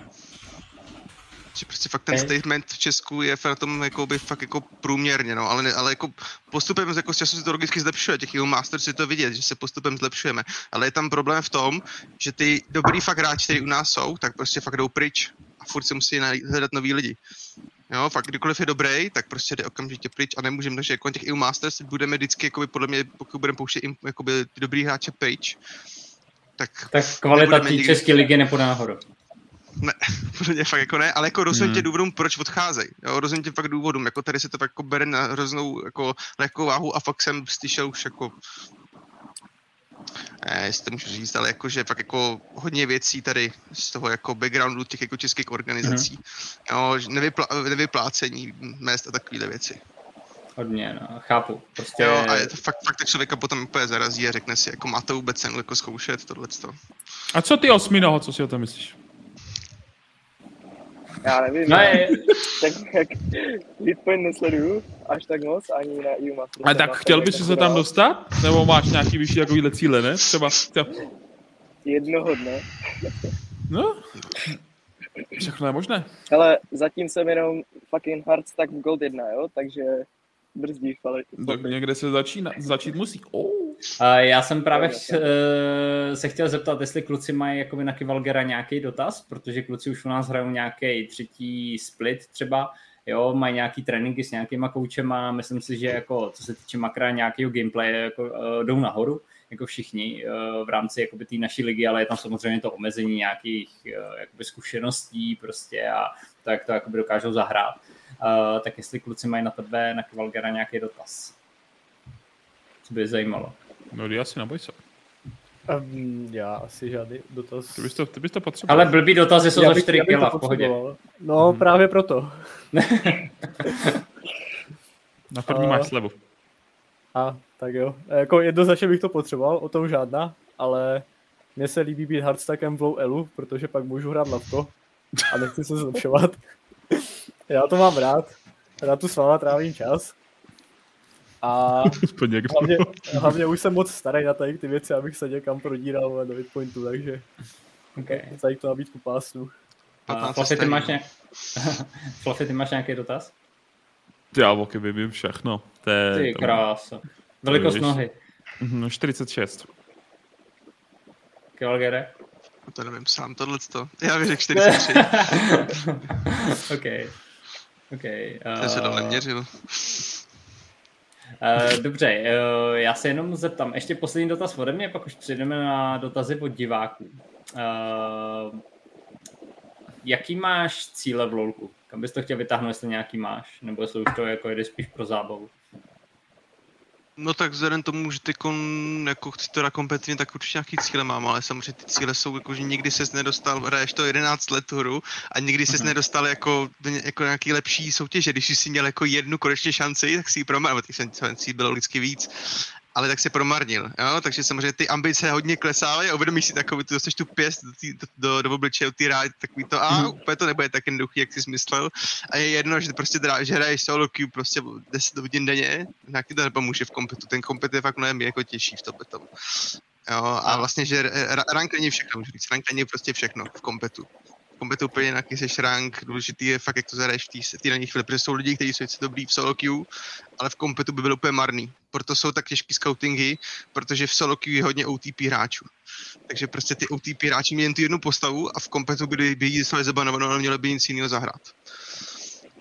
Že prostě fakt ten statement v Česku je na tom jako by fakt jako průměrně, no, ale, ne, ale jako postupem jako z času se to logicky zlepšuje, těch EU Masters je to vidět, že se postupem zlepšujeme, ale je tam problém v tom, že ty dobrý fakt hráči, kteří u nás jsou, tak prostě fakt jdou pryč a furt se musí hledat nový lidi. Jo, fakt kdykoliv je dobrý, tak prostě jde okamžitě pryč a nemůžeme, takže jako těch EU Masters budeme vždycky, jakoby, podle mě, pokud budeme pouštět jakoby, ty dobrý hráče pryč, tak... Tak kvalita té české ligy nepůjde nahoru. Ne, úplně fakt jako ne, ale jako rozhodně hmm. důvodům, proč odcházejí. Rozhodně fakt důvodům, jako tady se to fakt jako bere na hroznou jako lehkou váhu a fakt jsem slyšel už jako ne, jestli to můžu říct, ale jakože fakt jako hodně věcí tady z toho jako backgroundu těch jako českých organizací. Mm-hmm. Jo, nevyplá, nevyplácení mest a takovéhle věci. Hodně, no, chápu. Prostě... Jo, a je to fakt, fakt tak člověka potom úplně zarazí a řekne si, jako má to vůbec cenu jako zkoušet tohle. A co ty osminoho, co si o tom myslíš? Já nevím, no, je... tak jak Litpoint nesleduju až tak moc, ani na EU. A tak chtěl bys se tam dostat? Nebo máš nějaký vyšší takovýhle cíle, ne? Třeba, třeba... Jednoho dne. No, všechno je možné. Ale zatím jsem jenom fucking hard stack v Gold 1, jo, takže brzdí ale... Tak někde se začína, začít musí. Oh. Já jsem právě eh, se chtěl zeptat, jestli kluci mají jako na Kivalgera nějaký dotaz, protože kluci už u nás hrajou nějaký třetí split třeba, jo, mají nějaký tréninky s nějakýma koučema, myslím si, že jako, co se týče makra nějakého gameplay, jako, uh, jdou nahoru, jako všichni uh, v rámci jakoby té naší ligy, ale je tam samozřejmě to omezení nějakých jakoby zkušeností prostě a tak to jakoby dokážou zahrát. Uh, tak jestli kluci mají na tebe, na Kivalgera nějaký dotaz. Co by je zajímalo? No, já si neboj se. Um, já asi žádný dotaz. Ty bys to, ty bys to potřeboval. Ale blbý dotazy jsou za 4 kila v pohodě. No, hmm. právě proto. Na první máš slevu. A, tak jo. Jako jednoznačně bych to potřeboval, o tom žádná, ale mně se líbí být hardstackem v low elu, protože pak můžu hrát na to a nechci se zlepšovat. Já to mám rád. Rád tu s váma trávím čas. A hlavně, hlavně, už jsem moc starý na tady ty věci, abych se někam prodíral do hitpointu, takže okay. tady to nabídku pásnu. A Fluffy, ty máš, nějak... Fluffy, ty máš nějaký dotaz? Já oky vím všechno. To je, ty krása. Velikost to nohy. No 46. Kilogram? To nevím sám tohle. Já bych řekl 43. OK. OK. Uh... To se to neměřil. Uh, dobře, uh, já se jenom zeptám, ještě poslední dotaz ode mě, pak už přejdeme na dotazy od diváků. Uh, jaký máš cíle v LoLku? Kam bys to chtěl vytáhnout, jestli nějaký máš? Nebo jestli už to jako jde spíš pro zábavu? No tak vzhledem tomu, že ty jako chci to na kompetitivně, tak určitě nějaký cíle mám, ale samozřejmě ty cíle jsou jako, že nikdy ses nedostal, hraješ to 11 let hru a nikdy ses uh-huh. nedostal jako, jako nějaký lepší soutěže. Když jsi měl jako jednu konečně šanci, tak si ji promarnil, těch šancí bylo vždycky víc ale tak se promarnil, jo? takže samozřejmě ty ambice hodně klesávají a uvědomíš si takový, ty dostaneš tu pěst do, tý, do, do, do obličeje, ty rád, takový to, a mm. úplně to nebude tak jednoduchý, jak jsi myslel. A je jedno, že prostě drá, že hraješ solo queue prostě 10 hodin denně, nějak ti to nepomůže v kompetu, ten kompet je fakt mnohem jako těžší v tom. Jo, a vlastně, že rank není všechno, můžu říct, rank není prostě všechno v kompetu kompetu úplně nějaký seš rank, důležitý je fakt, jak to zahraješ v té dané chvíli, protože jsou lidi, kteří jsou dobrý v solo queue, ale v kompetu by byl úplně marný. Proto jsou tak těžký scoutingy, protože v solo queue je hodně OTP hráčů. Takže prostě ty OTP hráči měli jen tu jednu postavu a v kompetu by, jí dostali zabanovanou, ale měli by nic jiného zahrát.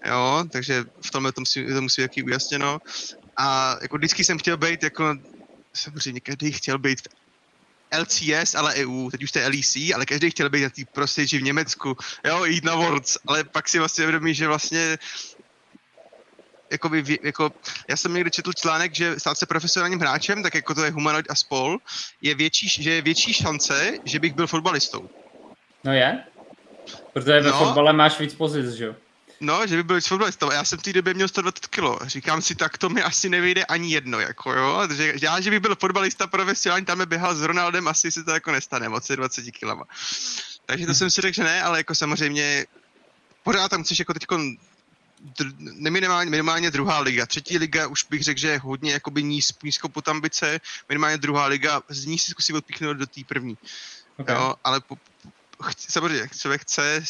Jo, takže v tomhle to musí, to musí být ujasněno. A jako vždycky jsem chtěl být jako samozřejmě každý chtěl být LCS, ale EU, teď už to je LEC, ale každý chtěl být na té prostěži v Německu, jo, jít na Worlds, ale pak si vlastně uvědomí, že vlastně jako, by, jako, já jsem někdy četl článek, že stát se profesionálním hráčem, tak jako to je humanoid a spol, je větší, že je větší šance, že bych byl fotbalistou. No je? Protože ve no. fotbale máš víc pozic, že jo? No, že by byl fotbalistou. Já jsem v té době měl 120 kg. Říkám si, tak to mi asi nevyjde ani jedno, jako jo. Takže já, že bych byl fotbalista profesionální, tam běhal s Ronaldem, asi se to jako nestane, moc 20 kg. Takže to jsem si řekl, že ne, ale jako samozřejmě pořád tam chceš jako teď minimálně, minimálně druhá liga. Třetí liga už bych řekl, že je hodně jakoby níz, nízko pod ambice, minimálně druhá liga, z ní si zkusí odpíchnout do té první. Okay. Jo, ale po, chci, samozřejmě člověk chce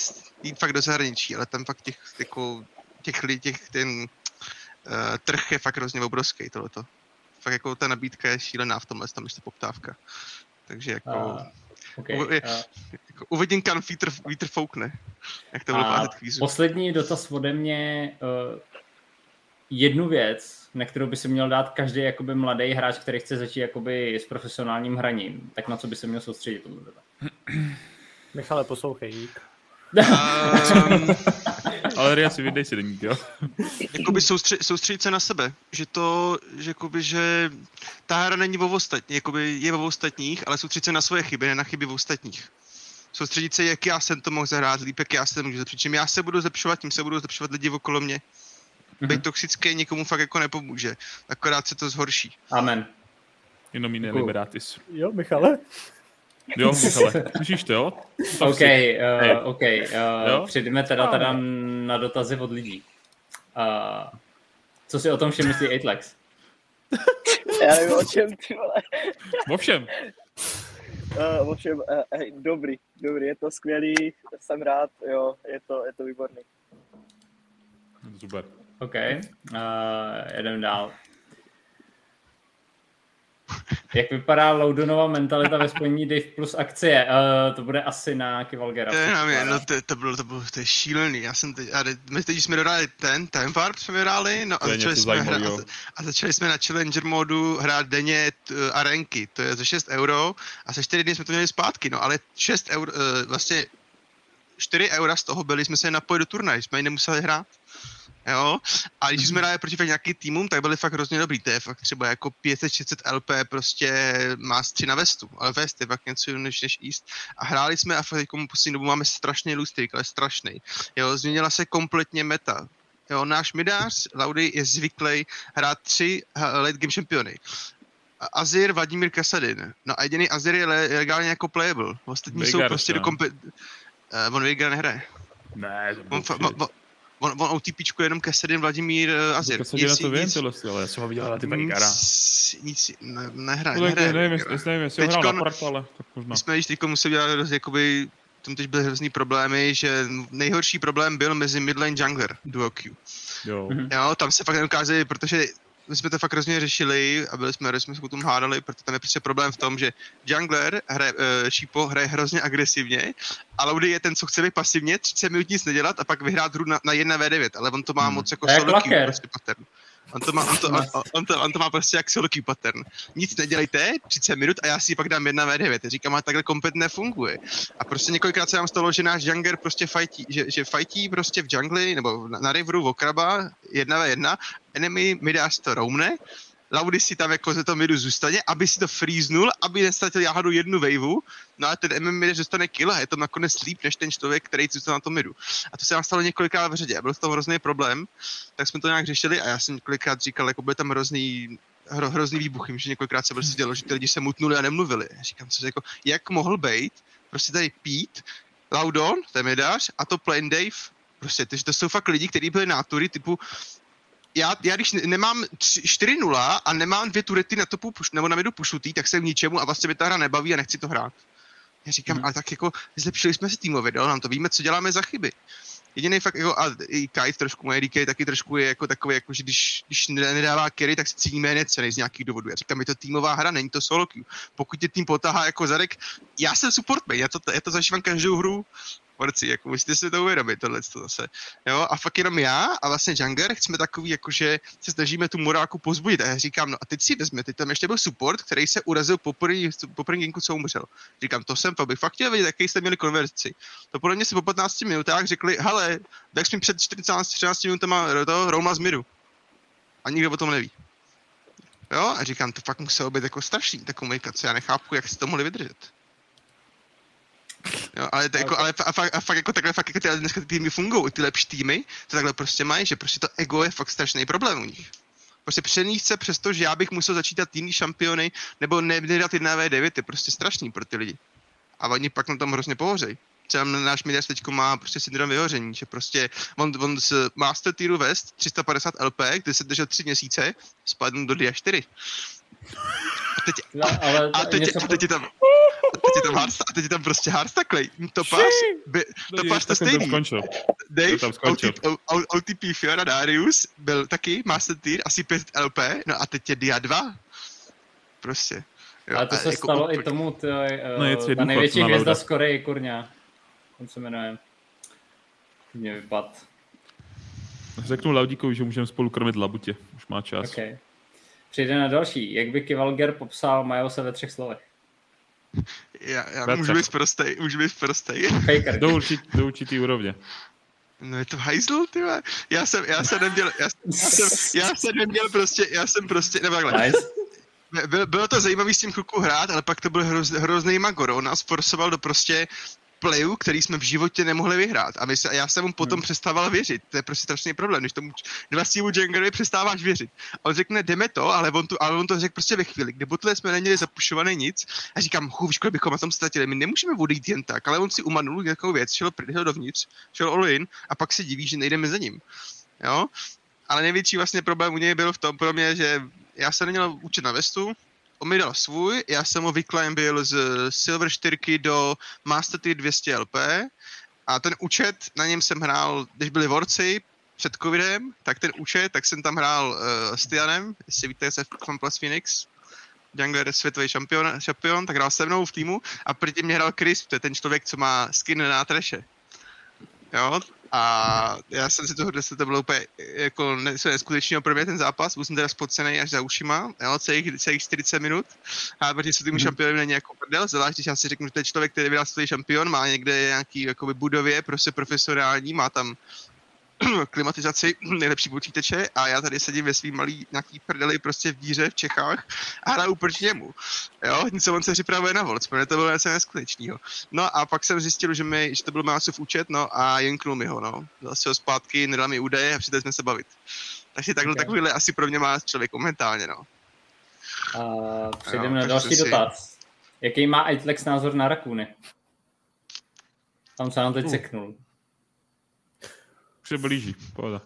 jít fakt do zahraničí, ale tam fakt těch, jako, těch lidí, těch, ten uh, trh je fakt hrozně obrovský tohleto. Fakt jako ta nabídka je šílená v tomhle, tam ještě poptávka. Takže jako... Uh, okay, jako uvidím, kam vítr, vítr foukne. Jak to bude kvízu. Poslední dotaz ode mě. Uh, jednu věc, na kterou by se měl dát každý jakoby mladý hráč, který chce začít jakoby s profesionálním hraním, tak na co by se měl soustředit? Michale, poslouchej. Um, ale Ria si vydej si deník, jo? jakoby soustři, soustředit se na sebe, že to, že jakoby, že ta hra není o ostatních, jakoby je o ostatních, ale soustředit se na svoje chyby, ne na chyby v ostatních. Soustředit se, jak já jsem to mohl zahrát líp, jak já se můžu zlepšit. Čím já se budu zlepšovat, tím se budou zlepšovat lidi okolo mě. Mm-hmm. Být toxický nikomu fakt jako nepomůže. Akorát se to zhorší. Amen. Jenom jiné liberatis. Jo, Michale? Jo, Michale, slyšíš to, jo? To OK, uh, OK. Uh, Přijdeme teda, teda na dotazy od lidí. Uh, co si o tom všem myslí Atlex? Já nevím o čem, ty vole. O všem. Uh, o všem, uh, hej, dobrý, dobrý, je to skvělý, jsem rád, jo, je to, je to výborný. Super. OK, uh, jedem dál. Jak vypadá Loudonova mentalita ve spojení Dave plus akcie? Uh, to bude asi na Kivalgera. To, je, mě, no, to, to, bylo, to, bylo, to je šílený. Já jsem teď, a my teď jsme dodali ten Time Warp, jsme vyhráli, no a začali, jsme hrát, a, a začali jsme na Challenger modu hrát denně t, arenky. To je za 6 euro a za 4 dny jsme to měli zpátky, no ale 6 euro, uh, vlastně 4 eura z toho byli, jsme se napojili do turnaj, jsme ji nemuseli hrát. Jo? A když jsme hráli proti nějaký týmům, tak byli fakt hrozně dobrý. To je fakt třeba jako 530 LP prostě má stři na vestu, ale vest je fakt něco než, než East. A hráli jsme a fakt jako poslední dobu máme strašně lustrik, ale strašný. Jo, změnila se kompletně meta. Jo, náš midář, Laudy, je zvyklý hrát tři late game šampiony. Azir, Vladimír Kasadin. No a jediný Azir je legálně jako playable. Ostatní Vegas, jsou prostě no. do kompe... Uh, on Vega nehraje. Ne, on, fa- on, On, on OTP jenom Kesedin Vladimír uh, Azir. Kesedin na to vím, ale já jsem ho viděl na ty Vegara. Nic, nic ne, nehraje, no, nehraje. Nevím, jestli, nevím, jestli ho hrál na part, ale tak možná. My jsme již teďko museli dělat jakoby tam teď byly hrozný problémy, že nejhorší problém byl mezi midlane jungler duo Q. Jo. jo tam se fakt neukázali, protože my jsme to fakt hrozně řešili a byli jsme, jsme se o tom hádali, protože tam je prostě problém v tom, že jungler hraje, uh, Šípo hraje hrozně agresivně a Laudy je ten, co chce být pasivně, 30 minut nic nedělat a pak vyhrát hru na, na 1v9, ale on to má hmm. moc jako solo prostě pattern. On to, má, on, to, on, on, to, on to má prostě jak solo pattern. Nic nedělejte, 30 minut a já si pak dám jedna v 9. Říkám, a takhle kompet nefunguje. A prostě několikrát se nám stalo, že náš jungler prostě fightí, že, že fightí prostě v jungli nebo na, na riveru Okraba, jedna v jedna, enemy mi dáš to roumne, Laudy si tam jako ze toho midu zůstane, aby si to freeznul, aby nestratil jáhadu jednu waveu, no a ten MM mid zůstane kill a je to nakonec líp než ten člověk, který zůstal na tom midu. A to se nám stalo několikrát v řadě. Byl to hrozný problém, tak jsme to nějak řešili a já jsem několikrát říkal, jako byl tam hrozný hro, hrozný výbuch, že několikrát se prostě dělo, že ty lidi se mutnuli a nemluvili. Říkám, co jako, jak mohl být, prostě tady Pete, Laudon, ten midář, a to Plain Dave, prostě, to, to jsou fakt lidi, kteří byli nátury typu, já, já když nemám 4-0 a nemám dvě turety na topu puš, nebo na midu pušutý, tak se v ničemu a vlastně mě ta hra nebaví a nechci to hrát. Já říkám, hmm. ale tak jako zlepšili jsme si týmově, jo, nám to víme, co děláme za chyby. Jediný fakt, jako, a i Kite trošku, moje DK taky trošku je jako takový, jako, že když, když nedává carry, tak se cítí méně cený z nějakých důvodů. Já říkám, je to týmová hra, není to solo queue. Pokud tě tým potahá jako zadek, já jsem support já to, já to zažívám každou hru, Borci, jako musíte si to uvědomit, tohle to zase. Jo, a fakt jenom já a vlastně Junger jsme takový, jakože se snažíme tu morálku pozbudit. A já říkám, no a teď si vezme, teď tam ještě byl support, který se urazil po první, po první co umřel. Říkám, to jsem, to bych fakt chtěl vědět, jaký jste měli konverzi. To podle mě se po 15 minutách řekli, hele, tak jsme před 14, 13 minutama to Roma z Miru. A nikdo o tom neví. Jo, a říkám, to fakt muselo být jako strašný, ta komunikace, já nechápu, jak si to mohli vydržet. Jo, ale, to, jako, ale a, fakt, a fakt, jako takhle fakt, jako ty, dneska ty týmy fungují, ty lepší týmy, to takhle prostě mají, že prostě to ego je fakt strašný problém u nich. Prostě přenést se přes to, že já bych musel začítat jiný šampiony, nebo ne, nedat jedna V9, je prostě strašný pro ty lidi. A oni pak na tom hrozně pohořejí. Třeba náš Midas teď má prostě syndrom vyhoření, že prostě on, on z Master Tieru West 350 LP, kde se držel 3 měsíce, spadl do Dia 4. A teď, no, ale a, teď, a teď je tam, a teď je tam hardsta, a teď je tam prostě hardstaklej. Topáš, by, topáš to stejný. Dave, OTP, OTP Fiora Darius byl taky Master Tier, asi 5 LP, no a teď je Dia 2. Prostě. Jo, ale to se jako stalo úplně. i tomu, to, uh, no, ta největší hvězda z Koreji, kurňa. On se jmenuje. Mě vypad. Řeknu Laudíkovi, že můžeme spolu krmit labutě. Už má čas. Okay. Přijde na další. Jak by Kivalger popsal Majose ve třech slovech? Já, já můžu být prostej, můžu být prostej. do, určit, do určitý úrovně. No je to hajzl, ty Já jsem, já jsem neměl, já, já, jsem, já jsem neměl prostě, já jsem prostě, nebo takhle. Nice. Byl, bylo to zajímavý s tím chvilku hrát, ale pak to byl hroz, hrozný magor. On nás forsoval do prostě playu, který jsme v životě nemohli vyhrát. A, my se, a já jsem mu potom hmm. přestával věřit. To je prostě strašný problém, když tomu vlastnímu Jengerovi přestáváš věřit. A on řekne, jdeme to, ale on, tu, ale on to řekl prostě ve chvíli, kde botle jsme neměli zapušované nic. A říkám, hu, víš, bychom na tom ztratili. My nemůžeme odejít jen tak, ale on si umanul nějakou věc, šel, šel dovnitř, šel all in a pak se diví, že nejdeme za ním. Jo? Ale největší vlastně problém u něj byl v tom pro mě, že já jsem neměl účet na vestu, on mi dal svůj, já jsem ho byl z Silver 4 do Master 3 200 LP a ten účet, na něm jsem hrál, když byli vorci před covidem, tak ten účet, tak jsem tam hrál uh, s Tianem, jestli víte, se Plus Phoenix, jungler světový šampion, šampion, tak hrál se mnou v týmu a proti mě hrál Chris, to je ten člověk, co má skin na treše. Jo, a já jsem si toho, že to bylo úplně jako neskutečného pro mě ten zápas, byl jsem teda spocený až za ušima, jo, celých, celých 40 minut. A proti světovým mm. šampionem není jako prdel, zvlášť když já si řeknu, že to je člověk, který vyhrál světový šampion, má někde nějaký jakoby budově, prostě profesionální, má tam klimatizaci, nejlepší počítače a já tady sedím ve svým malý nějaký prdeli prostě v díře v Čechách a hraju proti němu. Jo, něco on se připravuje na volc, protože to bylo něco neskutečného. No a pak jsem zjistil, že, mi, že to byl Másův účet, no a jenknul mi ho, no. Dal si ho zpátky, nedal mi údaje a přijeli jsme se bavit. Takže takhle okay. takovýhle asi pro mě má člověk momentálně, no. A přejdeme na další si... dotaz. Jaký má Itlex názor na rakuny? Tam se nám teď uh. seknul. Už se blíží, pohoda.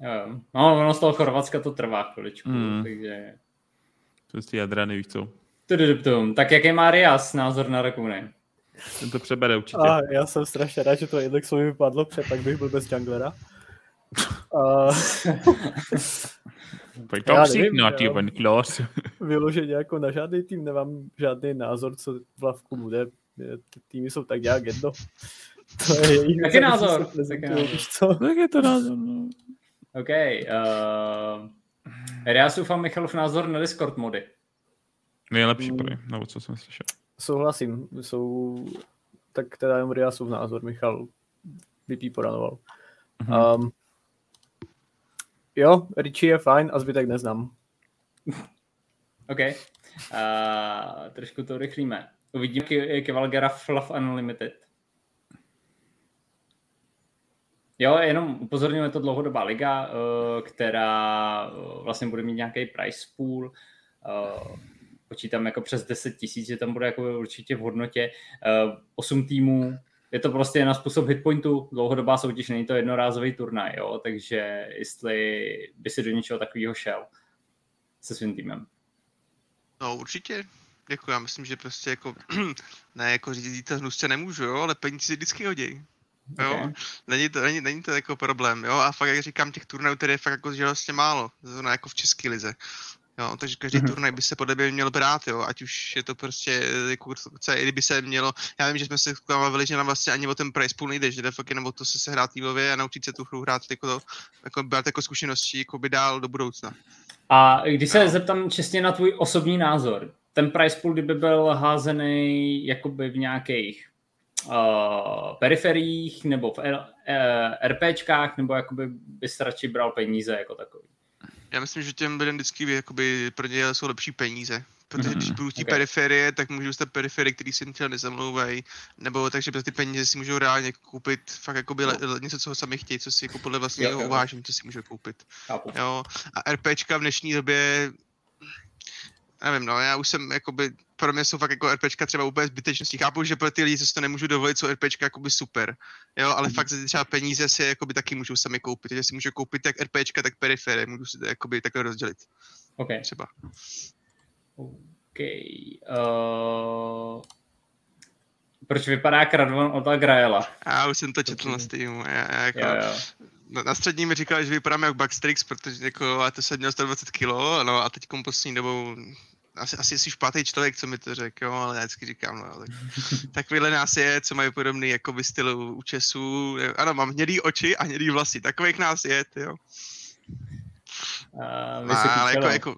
Jo. No, ono z toho Chorvatska to trvá chviličku, mm. takže... To je jadrany, víš co? Tak jaký má Rias názor na Rakuny? Ten to přebere určitě. A já jsem strašně rád, že to Indexovi vypadlo, protože pak bych byl bez junglera. Uh, not even close. Vyloženě jako na žádný tým nemám žádný názor, co v lavku bude. Ty týmy jsou tak nějak jedno. To je jejich Taky názor. Tak je to názor, no. OK. Uh, Riasův a Michalův názor na Discord mody. Nejlepší mm. prý, nebo co jsem slyšel. Souhlasím, jsou tak teda jenom Riasův názor, Michal vypíporanoval. Mm-hmm. Um, jo, Richie je fajn a zbytek neznám. OK. Uh, trošku to rychlíme. Uvidíme Kevalgera Fluff Unlimited. Jo, jenom upozorňuje to dlouhodobá liga, eh, která eh, vlastně bude mít nějaký price pool. Eh, počítám jako přes 10 tisíc, že tam bude jako určitě v hodnotě. 8 týmů, je to prostě na způsob hitpointu, dlouhodobá soutěž, není to jednorázový turnaj, jo? takže jestli by si do něčeho takového šel se svým týmem. No určitě, jako já myslím, že prostě jako, ne jako řídit to hnusce nemůžu, jo, ale peníze vždycky hodí. Jo, okay. není, to, není, není to jako problém, jo, a fakt, jak říkám, těch turnajů tady je fakt jako vlastně málo, zrovna jako v české lize. Jo, takže každý mm-hmm. turnaj by se podle mě měl brát, jo, ať už je to prostě, jako, i kdyby se mělo, já vím, že jsme se bavili, že nám vlastně ani o ten price pool nejde, že jde fakt jenom o to se sehrát týmově a naučit se tu hru hrát jako, to, jako brát jako zkušenosti jako by dál do budoucna. A když se no. zeptám čestně na tvůj osobní názor, ten price pool, kdyby byl házený jakoby v nějakých uh, periferiích nebo v uh, RPčkách, nebo jakoby bys radši bral peníze jako takový? Já myslím, že těm lidem vždycky jakoby, pro ně jsou lepší peníze. Protože mm-hmm. když budu okay. periferie, tak můžu dostat periferie, který si třeba nezamlouvají, nebo takže ty peníze si můžou reálně koupit fakt jakoby no. něco, co ho sami chtějí, co si jako podle vlastního uvážení, co si můžou koupit. Chápu. Jo. A RPčka v dnešní době nevím, no, já už jsem, jakoby, pro mě jsou fakt jako RPčka třeba úplně zbytečnosti. Chápu, že pro ty lidi, co si to nemůžu dovolit, jsou RPčka jakoby super, jo, ale mm. fakt za třeba peníze si jakoby taky můžu sami koupit, takže si můžu koupit jak RPčka, tak periferie, můžu si to jakoby takhle rozdělit. OK. Třeba. OK. Uh... Proč vypadá Kradvan od Agraela? Já už jsem to četl na Steamu. Já, já jako, jo, jo. Na, na střední mi říkali, že vypadám jak Backstrix, protože jako, to jsem měl 120 kg, no a teď poslední dobou asi, asi jsi pátý člověk, co mi to řekl, jo, ale já vždycky říkám, no, tak, takovýhle nás je, co mají podobný jako by stylu účesů, ano, mám hnědý oči a hnědý vlasy, takových nás je, jo. Uh, Má, ale jako, jako,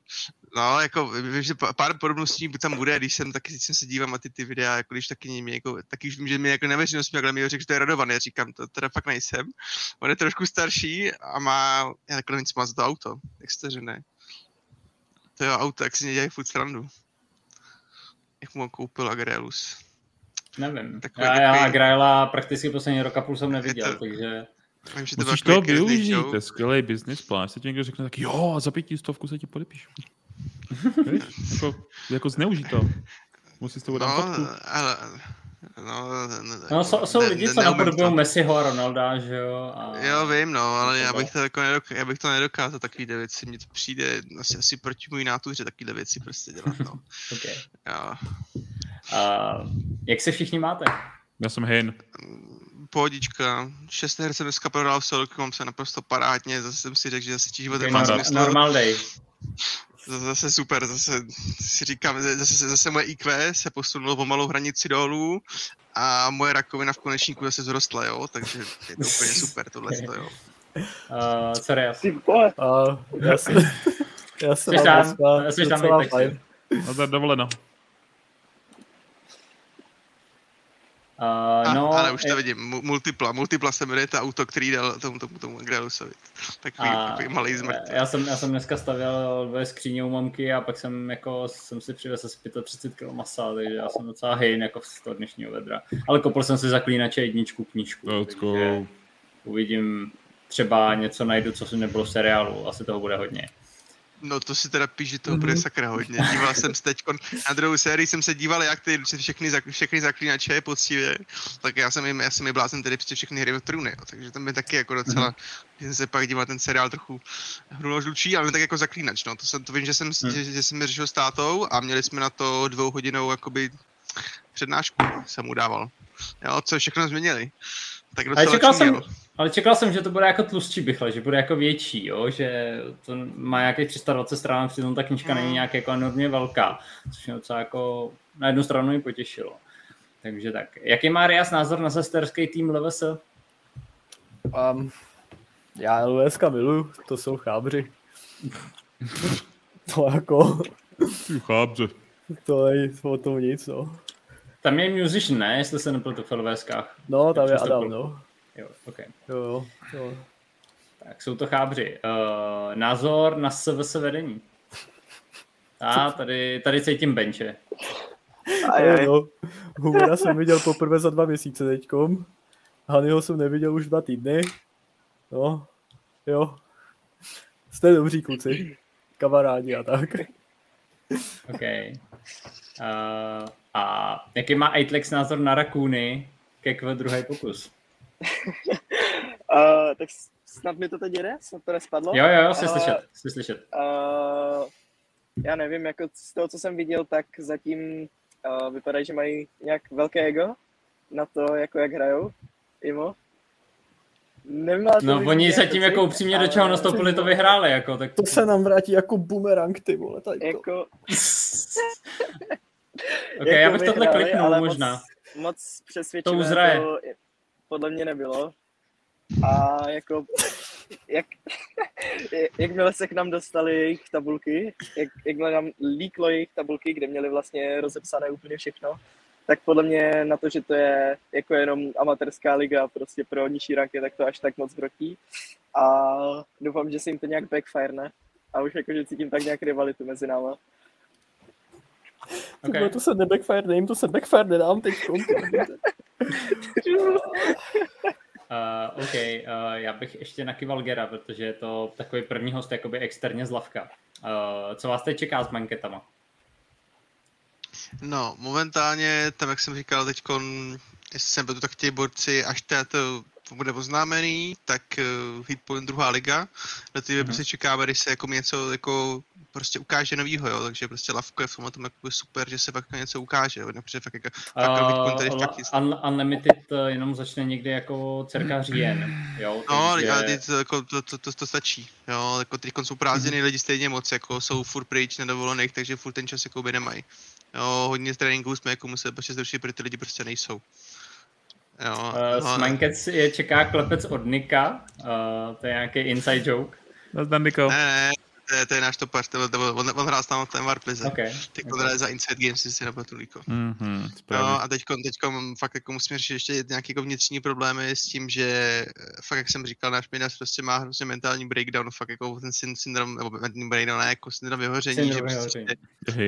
no, jako, vím, že pár podobností tam bude, když jsem taky, když jsem se dívám na ty, ty videa, jako když taky mě, jako, taky už vím, že mi jako na veřejnosti takhle mi řekl, že to je radovaný, já říkám, to teda fakt nejsem. On je trošku starší a má, já takhle nic má za to auto, jak jste, že ne. To je auto, jak si mě dělají furt srandu. Jak mu on koupil Agrelus. Nevím. Takový, já, já Graila prakticky poslední roka půl jsem neviděl, to, takže... Vím, že to Musíš to využít, to je skvělý business plán. Se ti někdo řekne tak, jo, za pětistovku se ti podepíšu. jako, jako zneužij to. Musíš to dát no, ale, No, ne, no jsou, jsou ne, lidi, co napodobují Messiho a Ronalda, že jo? A... Jo, vím, no, ale já bych to, jako nedokázal, já bych to nedokázal takovýhle věci. Mně to přijde asi, asi proti můj nátuře takovýhle věci prostě dělat, no. okay. jo. Uh, jak se všichni máte? Já jsem Hein. Pohodička. Šest her jsem dneska prodal v Solku, mám se naprosto parádně, zase jsem si řekl, že zase těží okay, no, Normal day. Zase super, zase si říkám, zase, zase moje IQ se posunulo pomalu hranici dolů a moje rakovina v konečníku zase zrostla, jo, takže je to úplně super tohle, jo. Uh, sorry, já jsem... Uh, já jsem... Já jsem... Tam, jsi tam, No to je dovoleno. Uh, no, ale už to je... vidím, multipla, multipla se jmenuje to auto, který dal tomu, tomu, tomu Grelusovi. Takový, uh, takový malý zmrt. Já jsem, já jsem dneska stavěl ve skříně u mamky a pak jsem jako, jsem si přivez asi 35 kg masa, takže já jsem docela hejn jako z toho dnešního vedra. Ale kopl jsem si zaklínače jedničku knížku. Let's go. Uvidím, třeba něco najdu, co jsem nebylo v seriálu, asi toho bude hodně. No to si teda píš, že bude mhm. sakra hodně. Díval jsem se teď, na druhou sérii jsem se díval, jak ty všechny, všechny zaklínače je poctivě, tak já jsem jim, já jsem jim blázen tedy prostě všechny hry o trůny, jo. takže to mi taky jako docela, mm-hmm. jsem se pak díval ten seriál trochu hrulo žlučí, ale tak jako zaklínač, no. To, jsem, to vím, že jsem, mm. že, že, jsem řešil s tátou a měli jsme na to dvou hodinou jakoby přednášku, jsem mu dával. Jo, co všechno změnili. Tak docela čekal jsem, ale čekal jsem, že to bude jako tlustší bychle, že bude jako větší, jo? že to má nějakých 320 stran, přitom ta knižka není hmm. nějak jako enormně velká, což mě docela jako na jednu stranu mi potěšilo. Takže tak. Jaký má Rias názor na sesterský tým LVS? Um, já LVS miluju, to jsou chábři. to jako... Chábře. To je o tom nic, no. Tam je musician, ne? Jestli se nepletu v LVSkách. No, tam je Adam, no. Jo, ok. Jo, jo. Tak jsou to chábři. Uh, názor na SVS vedení. A tady, tady cítím benče. A je, no. Humora jsem viděl poprvé za dva měsíce teďkom. Hanyho jsem neviděl už dva týdny. No, jo. Jste dobří kluci. Kamarádi a tak. OK. Uh, a jaký má Aitlex názor na Rakuny ke druhý pokus? uh, tak snad mi to teď jde? Snad to nespadlo? Jo, jo, jo, jsi uh, slyšet, jsi slyšet. Uh, já nevím, jako z toho, co jsem viděl, tak zatím uh, vypadají, že mají nějak velké ego na to, jako jak hrajou. Imo. Nemá to no oni zatím jako upřímně do čeho nastoupili, to vyhráli. Jako, tak... To se nám vrátí jako bumerang, ty vole. Tady to. Jako... ok, jako já bych tohle kliknul možná. Moc, moc přesvědčivé to, to podle mě nebylo. A jako, jak, jakmile se k nám dostali jejich tabulky, jak, jakmile nám líklo jejich tabulky, kde měli vlastně rozepsané úplně všechno, tak podle mě na to, že to je jako jenom amatérská liga prostě pro nižší ranky, tak to až tak moc vrotí. A doufám, že se jim to nějak backfire, A už jakože cítím tak nějak rivalitu mezi náma. Okay. To se nebackfire, jim to se backfire nedám teď. Uh, OK, uh, já bych ještě nakyval Gera, protože je to takový první host jakoby externě z lavka. Uh, co vás teď čeká s banketama? No, momentálně, tam jak jsem říkal teď, jestli jsem byl tak chtějí borci, až to bude oznámený, tak uh, Hitpoint druhá liga, na ty mm-hmm. prostě čekáme, když se jako něco jako prostě ukáže novýho, jo, takže prostě Lavko je v tomhle tom jako super, že se fakt něco ukáže, jo, protože fakt jako, fakt uh, tady fakt un, Unlimited uh, jenom začne někdy jako cirka říjen, jo. No, takže... ale to, jako, to, to, to, to, stačí, jo, jako teď jsou prázdniny, mm-hmm. lidi stejně moc, jako jsou furt pryč nedovolených, takže furt ten čas jako by nemají. Jo, hodně tréninků jsme jako museli prostě zrušit, protože ty lidi prostě nejsou. Jo, uh, no, Smankec je čeká klepec od Nika, uh, to je nějaký inside joke. Nazdar Niko. Ne, ne, to, je, to je náš topař, to, to, on, on hrál tam v té Warplize. Okay. Teď okay. hraje za Inside Games, si na Batulíko. Mm-hmm, no a teď fakt jako musíme řešit ještě nějaké jako vnitřní problémy s tím, že eh, fakt, jak jsem říkal, náš Minas prostě má hrozně mentální breakdown, fakt jako ten syndrom, nebo mentální breakdown, ne, jako syndrom vyhoření, syndrom že prostě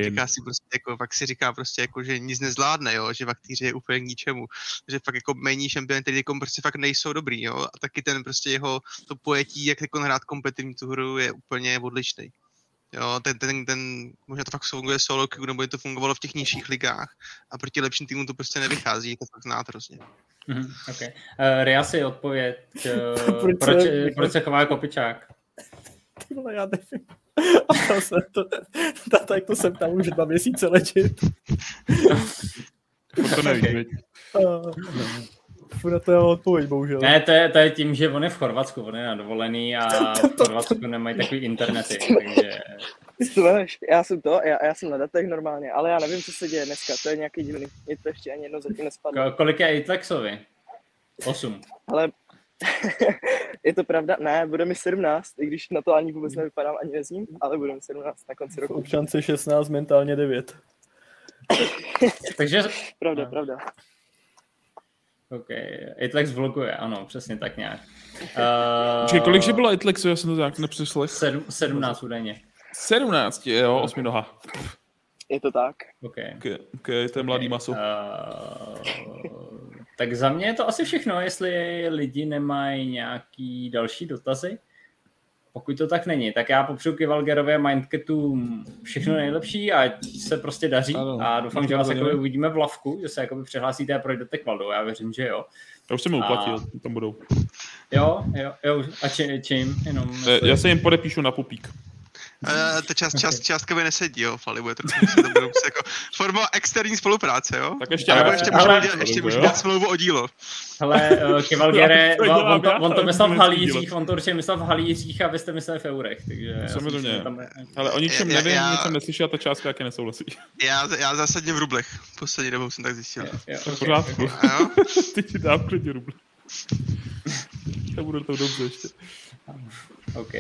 říká si prostě jako, fakt si říká prostě jako, že nic nezvládne, jo, že vaktýře je úplně k ničemu, že fakt jako méní šampion, který jako prostě fakt nejsou dobrý, jo, a taky ten prostě jeho to pojetí, jak jako hrát kompetitivní tu hru je úplně odlišný. Jo, ten, ten, ten, možná to fakt funguje solo queue, nebo je to fungovalo v těch nižších ligách a proti lepším týmům to prostě nevychází, to fakt znát hrozně. Mm-hmm, okay. Uh, Ria si odpověď, uh, proč, proč, proč se chová jako pičák? Ty vole, já nevím. A to, se, to, to, tak to jsem tam už dva měsíce ležit. to nevíš, okay. uh, Na to je odpověď, bohužel. Ne, to je, to je tím, že on je v Chorvatsku, on je na dovolený a v Chorvatsku nemají takový internety, takže... Slyš, já jsem to, já, já jsem na datech normálně, ale já nevím, co se děje dneska, to je nějaký divný, mě to ještě ani jedno zatím nespadlo. Ko- kolik je Atlexovi? Osm. Ale je to pravda? Ne, bude mi 17, i když na to ani vůbec nevypadám, ani nezním, ale bude mi 17 na konci roku. Občance 16, mentálně 9. Takže... Pravda, no. pravda. OK, Itlex vloguje, ano, přesně tak nějak. Uh, Čiže kolik že bylo Itlexu, já jsem to tak nepřeslech? Sedm, 17 údajně. 17, jo, osmi noha. Je to tak. OK. okay, okay to je mladý maso. Uh, tak za mě je to asi všechno, jestli lidi nemají nějaký další dotazy. Pokud to tak není, tak já popřeju Kivalgerovi a Mindcatu všechno nejlepší a se prostě daří ano, a doufám, že vás jako uvidíme v lavku, že se jakoby přihlásíte a projdete kvaldu, já věřím, že jo. Já už jsem mu uplatil, a... tam budou. Jo, jo, jo, a či, čím? Jenom, já se jim podepíšu na pupík. Uh, ta část, část, částka by nesedí, jo, Fali, bude trochu, to bude jako forma externí spolupráce, jo? Tak ještě, ale, ještě můžu dělat, ještě můžu dělat smlouvu o dílo. Ale uh, Kivalgere, on, to, on to myslel v halířích, on to určitě myslel v halířích a vy jste mysleli v eurech, takže... Samozřejmě, tam... ale o ničem nevím, já, nic jsem neslyšel a ta částka jaké nesouhlasí. Já, já zásadně v rublech, poslední dobou jsem tak zjistil. Jo, jo, okay, v pořádku. Ty ti dám klidně ruble. To bude to dobře ještě. OK.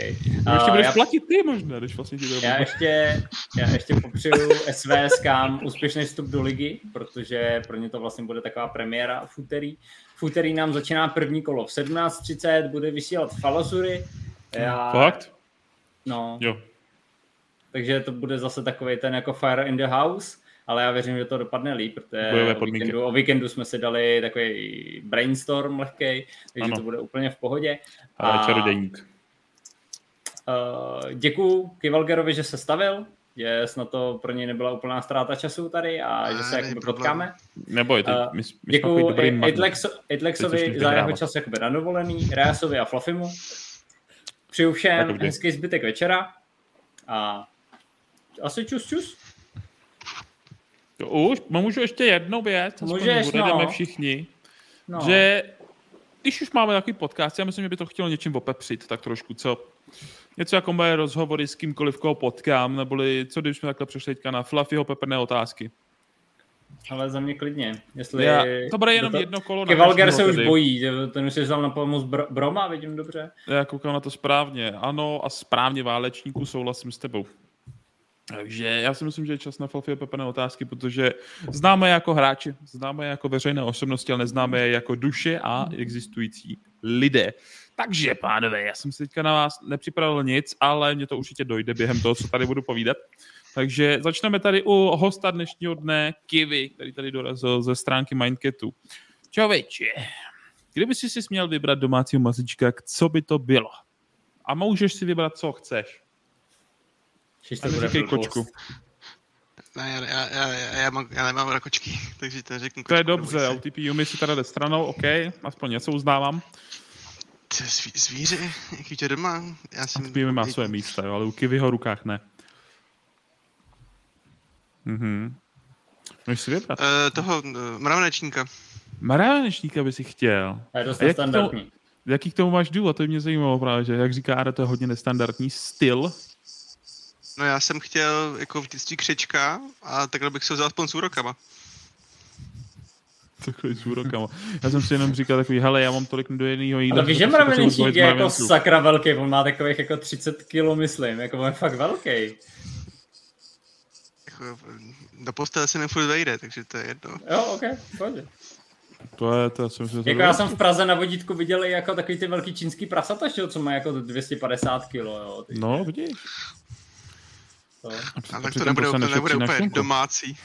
No ještě budeš já, platit ty možná, když vlastně ti já ještě, já ještě popřeju SVS kam úspěšný vstup do ligy, protože pro ně to vlastně bude taková premiéra v úterý. V úterý nám začíná první kolo v 17.30, bude vysílat Falasury. Já, Fakt? No. Jo. Takže to bude zase takový ten jako Fire in the House, ale já věřím, že to dopadne líp, protože o víkendu, o víkendu jsme si dali takový brainstorm lehkej, takže ano. to bude úplně v pohodě. Ale a... čarodějník. Uh, děkuju Kivalgerovi, že se stavil, že snad to pro něj nebyla úplná ztráta času tady a že se jakoby potkáme. Neboj, ty, my, my děkuju Idlexovi za jeho čas jakoby na dovolený, Reasovi a Flafimu. Přeju všem hezký zbytek večera a asi čus čus. To už, můžu ještě jednou věc, Můžeš, no. všichni, no. že když už máme takový podcast, já myslím, že by to chtělo něčím opepřit, tak trošku, co něco jako moje rozhovory s kýmkoliv, koho potkám, neboli co když jsme takhle přešli teďka na Fluffyho peprné otázky. Ale za mě klidně. Jestli Já, to bude jenom to, jedno kolo. Kevalger se tedy. už bojí, ten už se vzal na pomoc Br- Broma, vidím dobře. Já koukám na to správně. Ano a správně válečníku souhlasím s tebou. Takže já si myslím, že je čas na Falfio Pepené otázky, protože známe je jako hráči, známe je jako veřejné osobnosti, ale neznáme je jako duše a existující lidé. Takže, pánové, já jsem si teďka na vás nepřipravil nic, ale mě to určitě dojde během toho, co tady budu povídat. Takže začneme tady u hosta dnešního dne, Kivy, který tady dorazil ze stránky Mindketu. Čověče, kdyby si si směl vybrat domácího mazíčka, co by to bylo? A můžeš si vybrat, co chceš. A neříkej kočku. Ne, já, já, já, já, mám, já nemám rád kočky, takže to řeknu kočku. To je dobře, OTP Yumi si tady jde stranou, OK, aspoň něco uznávám. Zví, zvíře, jaký tě doma? Já jsem... OTP Yumi má své místa, jo, ale u v jeho rukách ne. Mhm. Můžeš si vybrat? Uh, toho uh, mravenečníka. Mravenečníka by si chtěl. A je dost standardní. Jaký k tomu máš důvod? To mě zajímalo právě, že jak říká Ara, to je hodně nestandardní styl, No já jsem chtěl jako vždycky křečka a takhle bych se vzal aspoň s úrokama. Takový s úrokama. Já jsem si jenom říkal takový, hele, já mám tolik nedojeného jídla. Ale víš, že mravenčík je jako sakra velký, on má takových jako 30 kilo, myslím, jako on je fakt velký. Jako, do postele se nefurt vejde, takže to je jedno. Jo, ok, pojď. To je, to si myslím, jako já jsem v Praze na vodítku viděl jako takový ty velký čínský prasata, co má jako 250 kg, jo. Ty. No, vidíš. To. A tak to nebude, to nebude úplně domácí.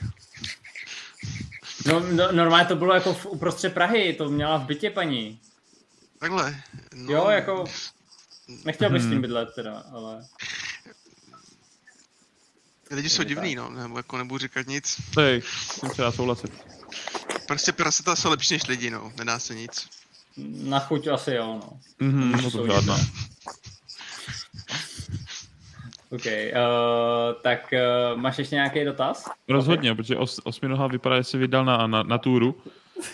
No, no, normálně to bylo jako v, uprostřed Prahy, to měla v bytě paní. Takhle. No. Jo, jako... Nechtěl bych hmm. s tím bydlet teda, ale... Lidi jsou divný, no, nebo jako nebudu říkat nic. Hej, tím se dá souhlasit. Prostě prasata jsou lepší než lidi, no, nedá se nic. Na chuť asi jo, no. Mhm, no to žádná. OK, uh, tak uh, máš ještě nějaký dotaz? Rozhodně, okay. protože os, Osminoha vypadá, že se vydal na, na, na túru.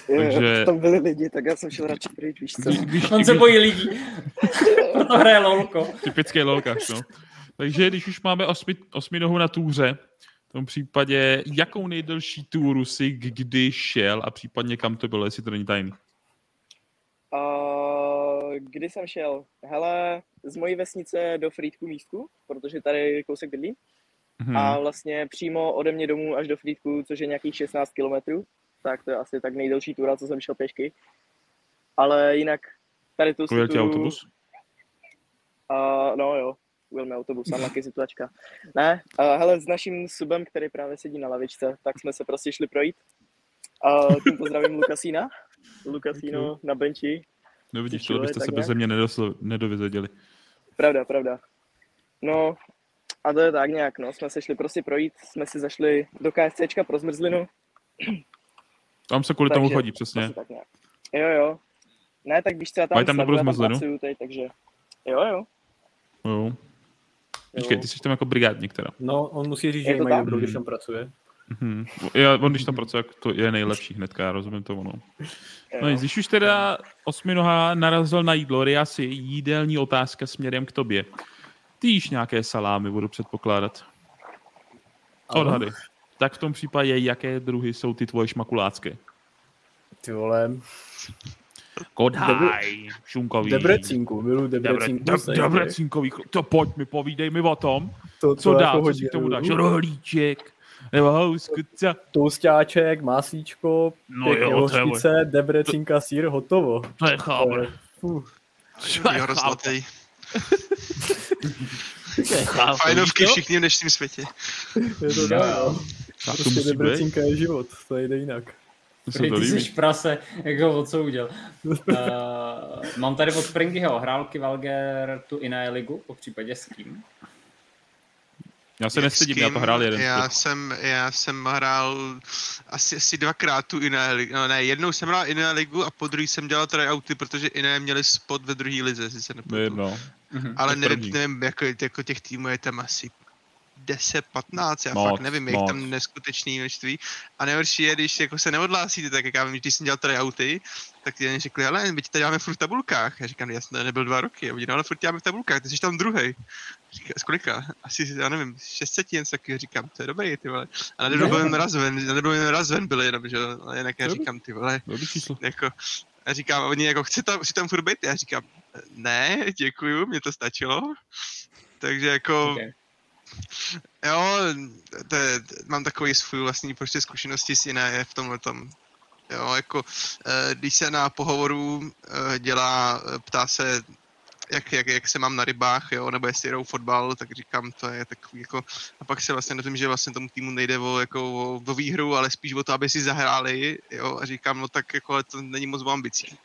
Jo, takže... Tam byli lidi, tak já jsem šel radši pryč, víš co? Když, On se bojí lidí, proto hraje lolko. Typické lolkař, no. Takže když už máme osmi, osminohu na túře, v tom případě, jakou nejdelší túru si kdy šel a případně kam to bylo, jestli to není tajný? Uh, kdy jsem šel? Hele, z mojí vesnice do Frýdku místku, protože tady kousek bydlí. Hmm. A vlastně přímo ode mě domů až do Frýdku, což je nějakých 16 kilometrů. Tak to je asi tak nejdelší túra, co jsem šel pěšky. Ale jinak tady tu Ujel tě autobus? Uh, no jo, ujel mi autobus, unlucky situačka. Ne, uh, hele, s naším subem, který právě sedí na lavičce, tak jsme se prostě šli projít. Uh, tím pozdravím Lukasína. Lukasíno na benči. No vidíš, to byste se bez mě nedovyzadili. Pravda, pravda. No, a to je tak nějak, no, jsme se šli prostě projít, jsme si zašli do KFCčka pro zmrzlinu. Tam se kvůli takže, tomu chodí, přesně. Tak nějak. Jo, jo. Ne, tak víš co, já tam, Mají tam dobrou zmrzlinu? Teď, takže jo, jo. Jo. Počkej, ty jsi tam jako brigádník teda. No, on musí říct, že mají dobrou, když tam pracuje. Mm-hmm. Já, on když tam pracuje, to je nejlepší hnedka, já rozumím tomu. No. no když už teda osminoha narazil na jídlo, asi jídelní otázka směrem k tobě. Ty jíš nějaké salámy, budu předpokládat. Odhady. Tak v tom případě, jaké druhy jsou ty tvoje šmakulácké? Ty vole. Kodhaj, šunkový. Debrecínku, milu Debrecínku. Debre, Debrecínkový, to pojď mi, povídej mi o tom. To, co dá, jako co si k tomu dáš? Rohlíček, nebo houskuca. Toustáček, máslíčko, no pěkně jo, hořčice, debrecínka, sír, hotovo. To je chábr. To je zlatý. Fajnovky všichni v dnešním světě. Je to tak, no. Prostě debrecínka je život, to jde jinak. Ty, ty jsi prase, jak ho co udělal. uh, mám tady od Springyho, hrál Kivalger tu Iné ligu, po případě s kým? Já se nestydím, já to hrál jeden. Já jsem, já jsem hrál asi, asi dvakrát tu Iné ligu. No, ne, jednou jsem hrál Iné ligu a po druhý jsem dělal tryouty, protože Iné měli spot ve druhé lize, si se nepamatuju. No. Ale nevím, nevím jako, jako těch týmů je tam asi 10, 15, já moc, fakt nevím, jak tam neskutečný množství. A nejhorší je, když jako se neodhlásíte, tak jak já vím, když jsem dělal tryouty, tak ti řekli, ale my ti tady děláme furt v tabulkách. Já říkám, já jsem nebyl dva roky, a oni, no, ale furt děláme v tabulkách, ty jsi tam druhý. Říká, z kolika? Asi, já nevím, 600 jen taky, říkám, to je dobrý, ty vole. A nebyl jen raz ven, nebyl jen raz ven byl jenom, že jo, jinak já říkám, ty vole, jako, já říkám, oni jako, chci tam, chci tam furt být, já říkám, ne, děkuju, mě to stačilo. Takže jako, okay. Jo, to je, mám takový svůj vlastní prostě zkušenosti s jiné v tomhle tom. Jo, jako eh, když se na pohovoru eh, dělá, eh, ptá se jak, jak, jak se mám na rybách, jo, nebo jestli jedou fotbal, tak říkám, to je takový jako, a pak se vlastně dozvím, že vlastně tomu týmu nejde o, jako o, o výhru, ale spíš o to, aby si zahráli, jo, a říkám, no tak jako to není moc o ambicí.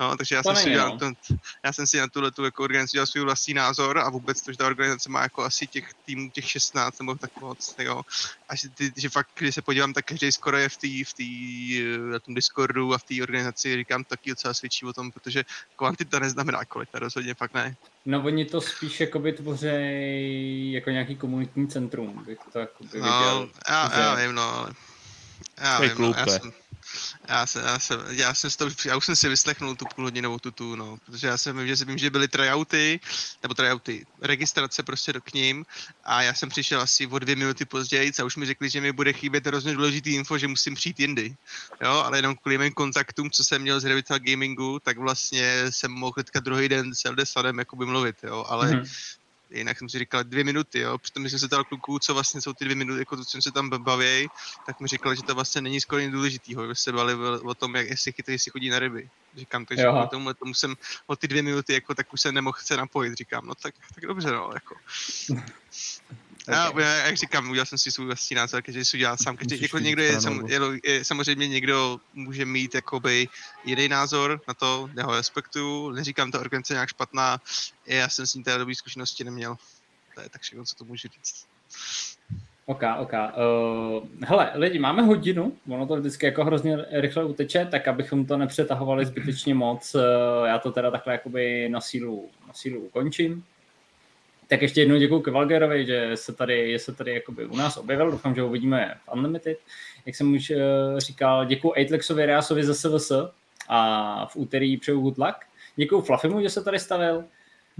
No, takže já to jsem, si udělal, no. to, já jsem si na tuhle tu jako organizaci dělal svůj vlastní názor a vůbec to, že ta organizace má jako asi těch týmů těch 16 nebo tak moc, jo. A že, ty, že fakt, když se podívám, tak každý skoro je v té v tý, na tom Discordu a v té organizaci, říkám, taky docela svědčí o tom, protože kvantita neznamená kvalita, rozhodně fakt ne. No oni to spíš jakoby tvoří jako nějaký komunitní centrum, bych to jakoby no, viděl. Já, že... já vím, no, ale... Já vím, klub, no, já jsem, Já, jsem, já, jsem, já, jsem to, já už jsem si vyslechnul tu půlhodinovou tutu, no, protože já jsem že vím, že byly tryouty, nebo tryouty, registrace prostě do k ním a já jsem přišel asi o dvě minuty později a už mi řekli, že mi bude chybět hrozně důležitý info, že musím přijít jindy, jo, ale jenom kvůli mým kontaktům, co jsem měl z Revital Gamingu, tak vlastně jsem mohl teďka druhý den s Eldesadem jakoby mluvit, jo, ale mm-hmm jinak jsem si říkal dvě minuty, jo, přitom jsem se ptal kluků, co vlastně jsou ty dvě minuty, jako to, co se tam baví, tak mi říkal, že to vlastně není skoro nic důležitýho, že se bavili o tom, jak, jestli chytají, jestli chodí na ryby. Říkám, takže kvůli tomu, tomu jsem o ty dvě minuty, jako, tak už se nemohl se napojit, říkám, no tak, tak dobře, no, jako. Okay. Já, jak říkám, udělal jsem si svůj vlastní názor, každý si udělal sám. Každý, jako někdo je, sam, je, je, samozřejmě někdo může mít jakoby jiný názor na to, já ho respektuju, neříkám to organizace nějak špatná, já jsem s ní té dobré zkušenosti neměl. To je tak všechno, co to můžu říct. OK, OK. Uh, hele, lidi, máme hodinu, ono to vždycky jako hrozně rychle uteče, tak abychom to nepřetahovali zbytečně moc, uh, já to teda takhle jakoby na sílu, na sílu ukončím. Tak ještě jednou děkuji Kevalgerovi, že se tady, je se tady jakoby u nás objevil, doufám, že ho uvidíme v Unlimited. Jak jsem už uh, říkal, děkuji Aitlexovi, Reasovi za SVS a v úterý přeju good luck. Děkuji Fluffimu, že se tady stavil,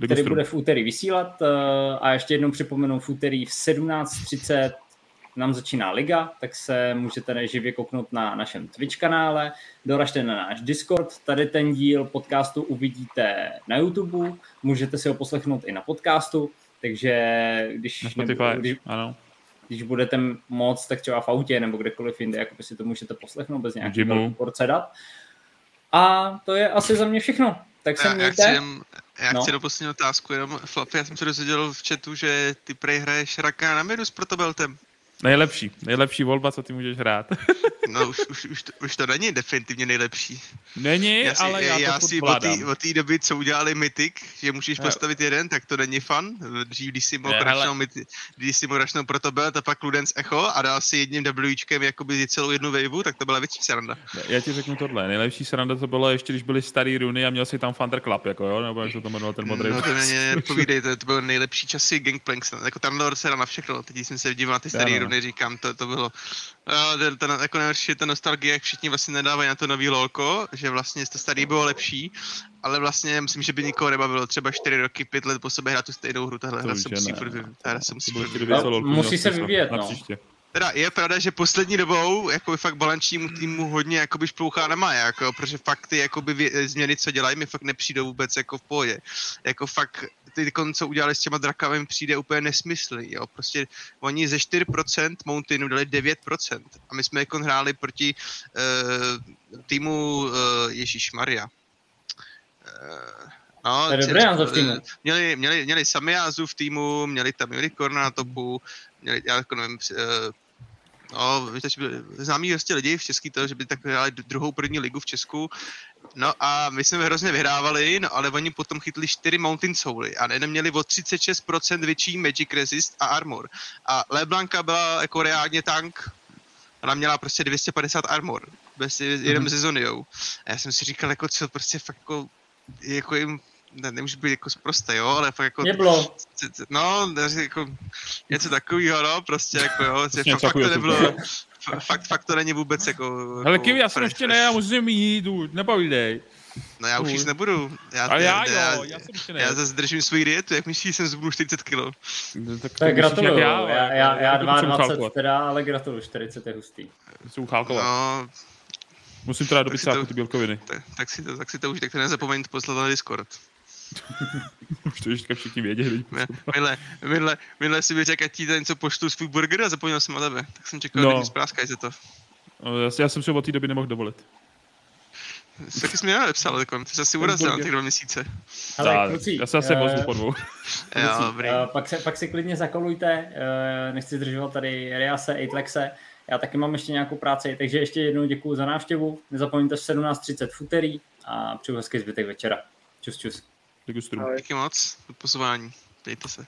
který bude v úterý vysílat uh, a ještě jednou připomenu v úterý v 17.30 nám začíná liga, tak se můžete živě kouknout na našem Twitch kanále, doražte na náš Discord, tady ten díl podcastu uvidíte na YouTube, můžete si ho poslechnout i na podcastu, takže když, na Spotify, nebo, když, ano. když budete moc, tak třeba v autě nebo kdekoliv jinde, jako si to můžete poslechnout bez nějakého porce dat. A to je asi za mě všechno. Tak se mějte. Já chci, já chci no. do poslední otázku, jenom Fluffy, já jsem se dozvěděl v chatu, že ty prej hraješ Raka na midu s protobeltem. Nejlepší, nejlepší volba, co ty můžeš hrát. no už, už, už, to, už to není definitivně nejlepší. Není, já si, ale já, já to si od té doby, co udělali Mythic, že můžeš postavit jeden, tak to není fun. Dřív, když si mohl rašnout, když si mohl rašnout proto byl, to pak Ludens Echo a dal si jedním Wčkem jakoby celou jednu waveu, tak to byla větší sranda. Já ti řeknu tohle, nejlepší sranda to bylo ještě, když byly starý runy a měl si tam Thunderclap, jako jo, nebo jak se to jmenovalo ten modrý. No to není, povídej, to, to bylo nejlepší časy Gangplank, jako Thundor se na všechno, teď jsem se díval na ty staré runy, říkám, to, to bylo, ten, ten, jako nejlepší ta nostalgie, jak všichni vlastně nedávají na to nový lolko, že vlastně to starý bylo lepší, ale vlastně myslím, že by nikoho nebavilo třeba 4 roky, 5 let po sobě hrát tu stejnou hru, tahle hra se musí furt se musí furt Musí se vyvíjet, no. Teda je pravda, že poslední dobou jako fakt balančnímu týmu hodně jakoby šplouchá na maje, jako, protože fakt ty jakoby vě, změny, co dělají, mi fakt nepřijdou vůbec jako v pohodě. Jako fakt ty, co udělali s těma drakami, mi přijde úplně nesmysl, jo. Prostě oni ze 4% Mountainu dali 9%. A my jsme jako hráli proti uh, týmu uh, Ježíš Maria. Uh, No, v týmu. Měli, měli, měli Samiázu v týmu, měli tam Unicorna na topu, měli, já jako nevím, No, známí vlastně lidi v Český to, že by tak hráli druhou první ligu v Česku. No a my jsme hrozně vyhrávali, no ale oni potom chytli 4 Mountain Souly a neměli o 36% větší Magic Resist a Armor. A Leblanka byla jako reálně tank, ona měla prostě 250 armor, bez jenom mm-hmm. se Zoniou. A já jsem si říkal, jako co prostě fakt jako, jako jim ne, nemůžu být jako zprostý, jo, ale fakt jako... Nebylo. No, jako něco takového, no, prostě jako jo, že fakt, fakt to nebylo, fakt, fakt to není vůbec jako... Ale jako Kiwi, já jsem ještě ne, já musím jít, nepovídej. No já už jíst nebudu. Já, Ale já, já, jo, já jsem ještě ne. Já zase držím svůj dietu, jak myslíš, jsem zbudu 40 kg. No, tak, tak gratuluju, já, já, já, já 22 teda, ale gratuluju, 40 je hustý. Jsou chálkovat. No, Musím teda dobit sáku ty bílkoviny. Tak, tak, si to, tak si to už, tak to nezapomeň poslat na Discord. Už to ještě všichni věděli. Minule, minule, minule si mi řekl, ať ti něco poštu svůj burger a zapomněl jsem na tebe. Tak jsem čekal, no. že se to. No, já, já jsem si od té doby nemohl dovolit. Taky jsi mě napsal, jako, ty jsi asi urazil na těch dva měsíce. Ale, kluci, já se asi uh, ozvu po dvou. jo, dobrý. Uh, pak, se, pak si klidně zakolujte, uh, nechci zdržovat tady Riase, Eitlexe, já taky mám ještě nějakou práci, takže ještě jednou děkuji za návštěvu. Nezapomeňte 17.30 v úterý a přeju hezký zbytek večera. Čus, čus. Díky moc, do pozvání. Dejte se.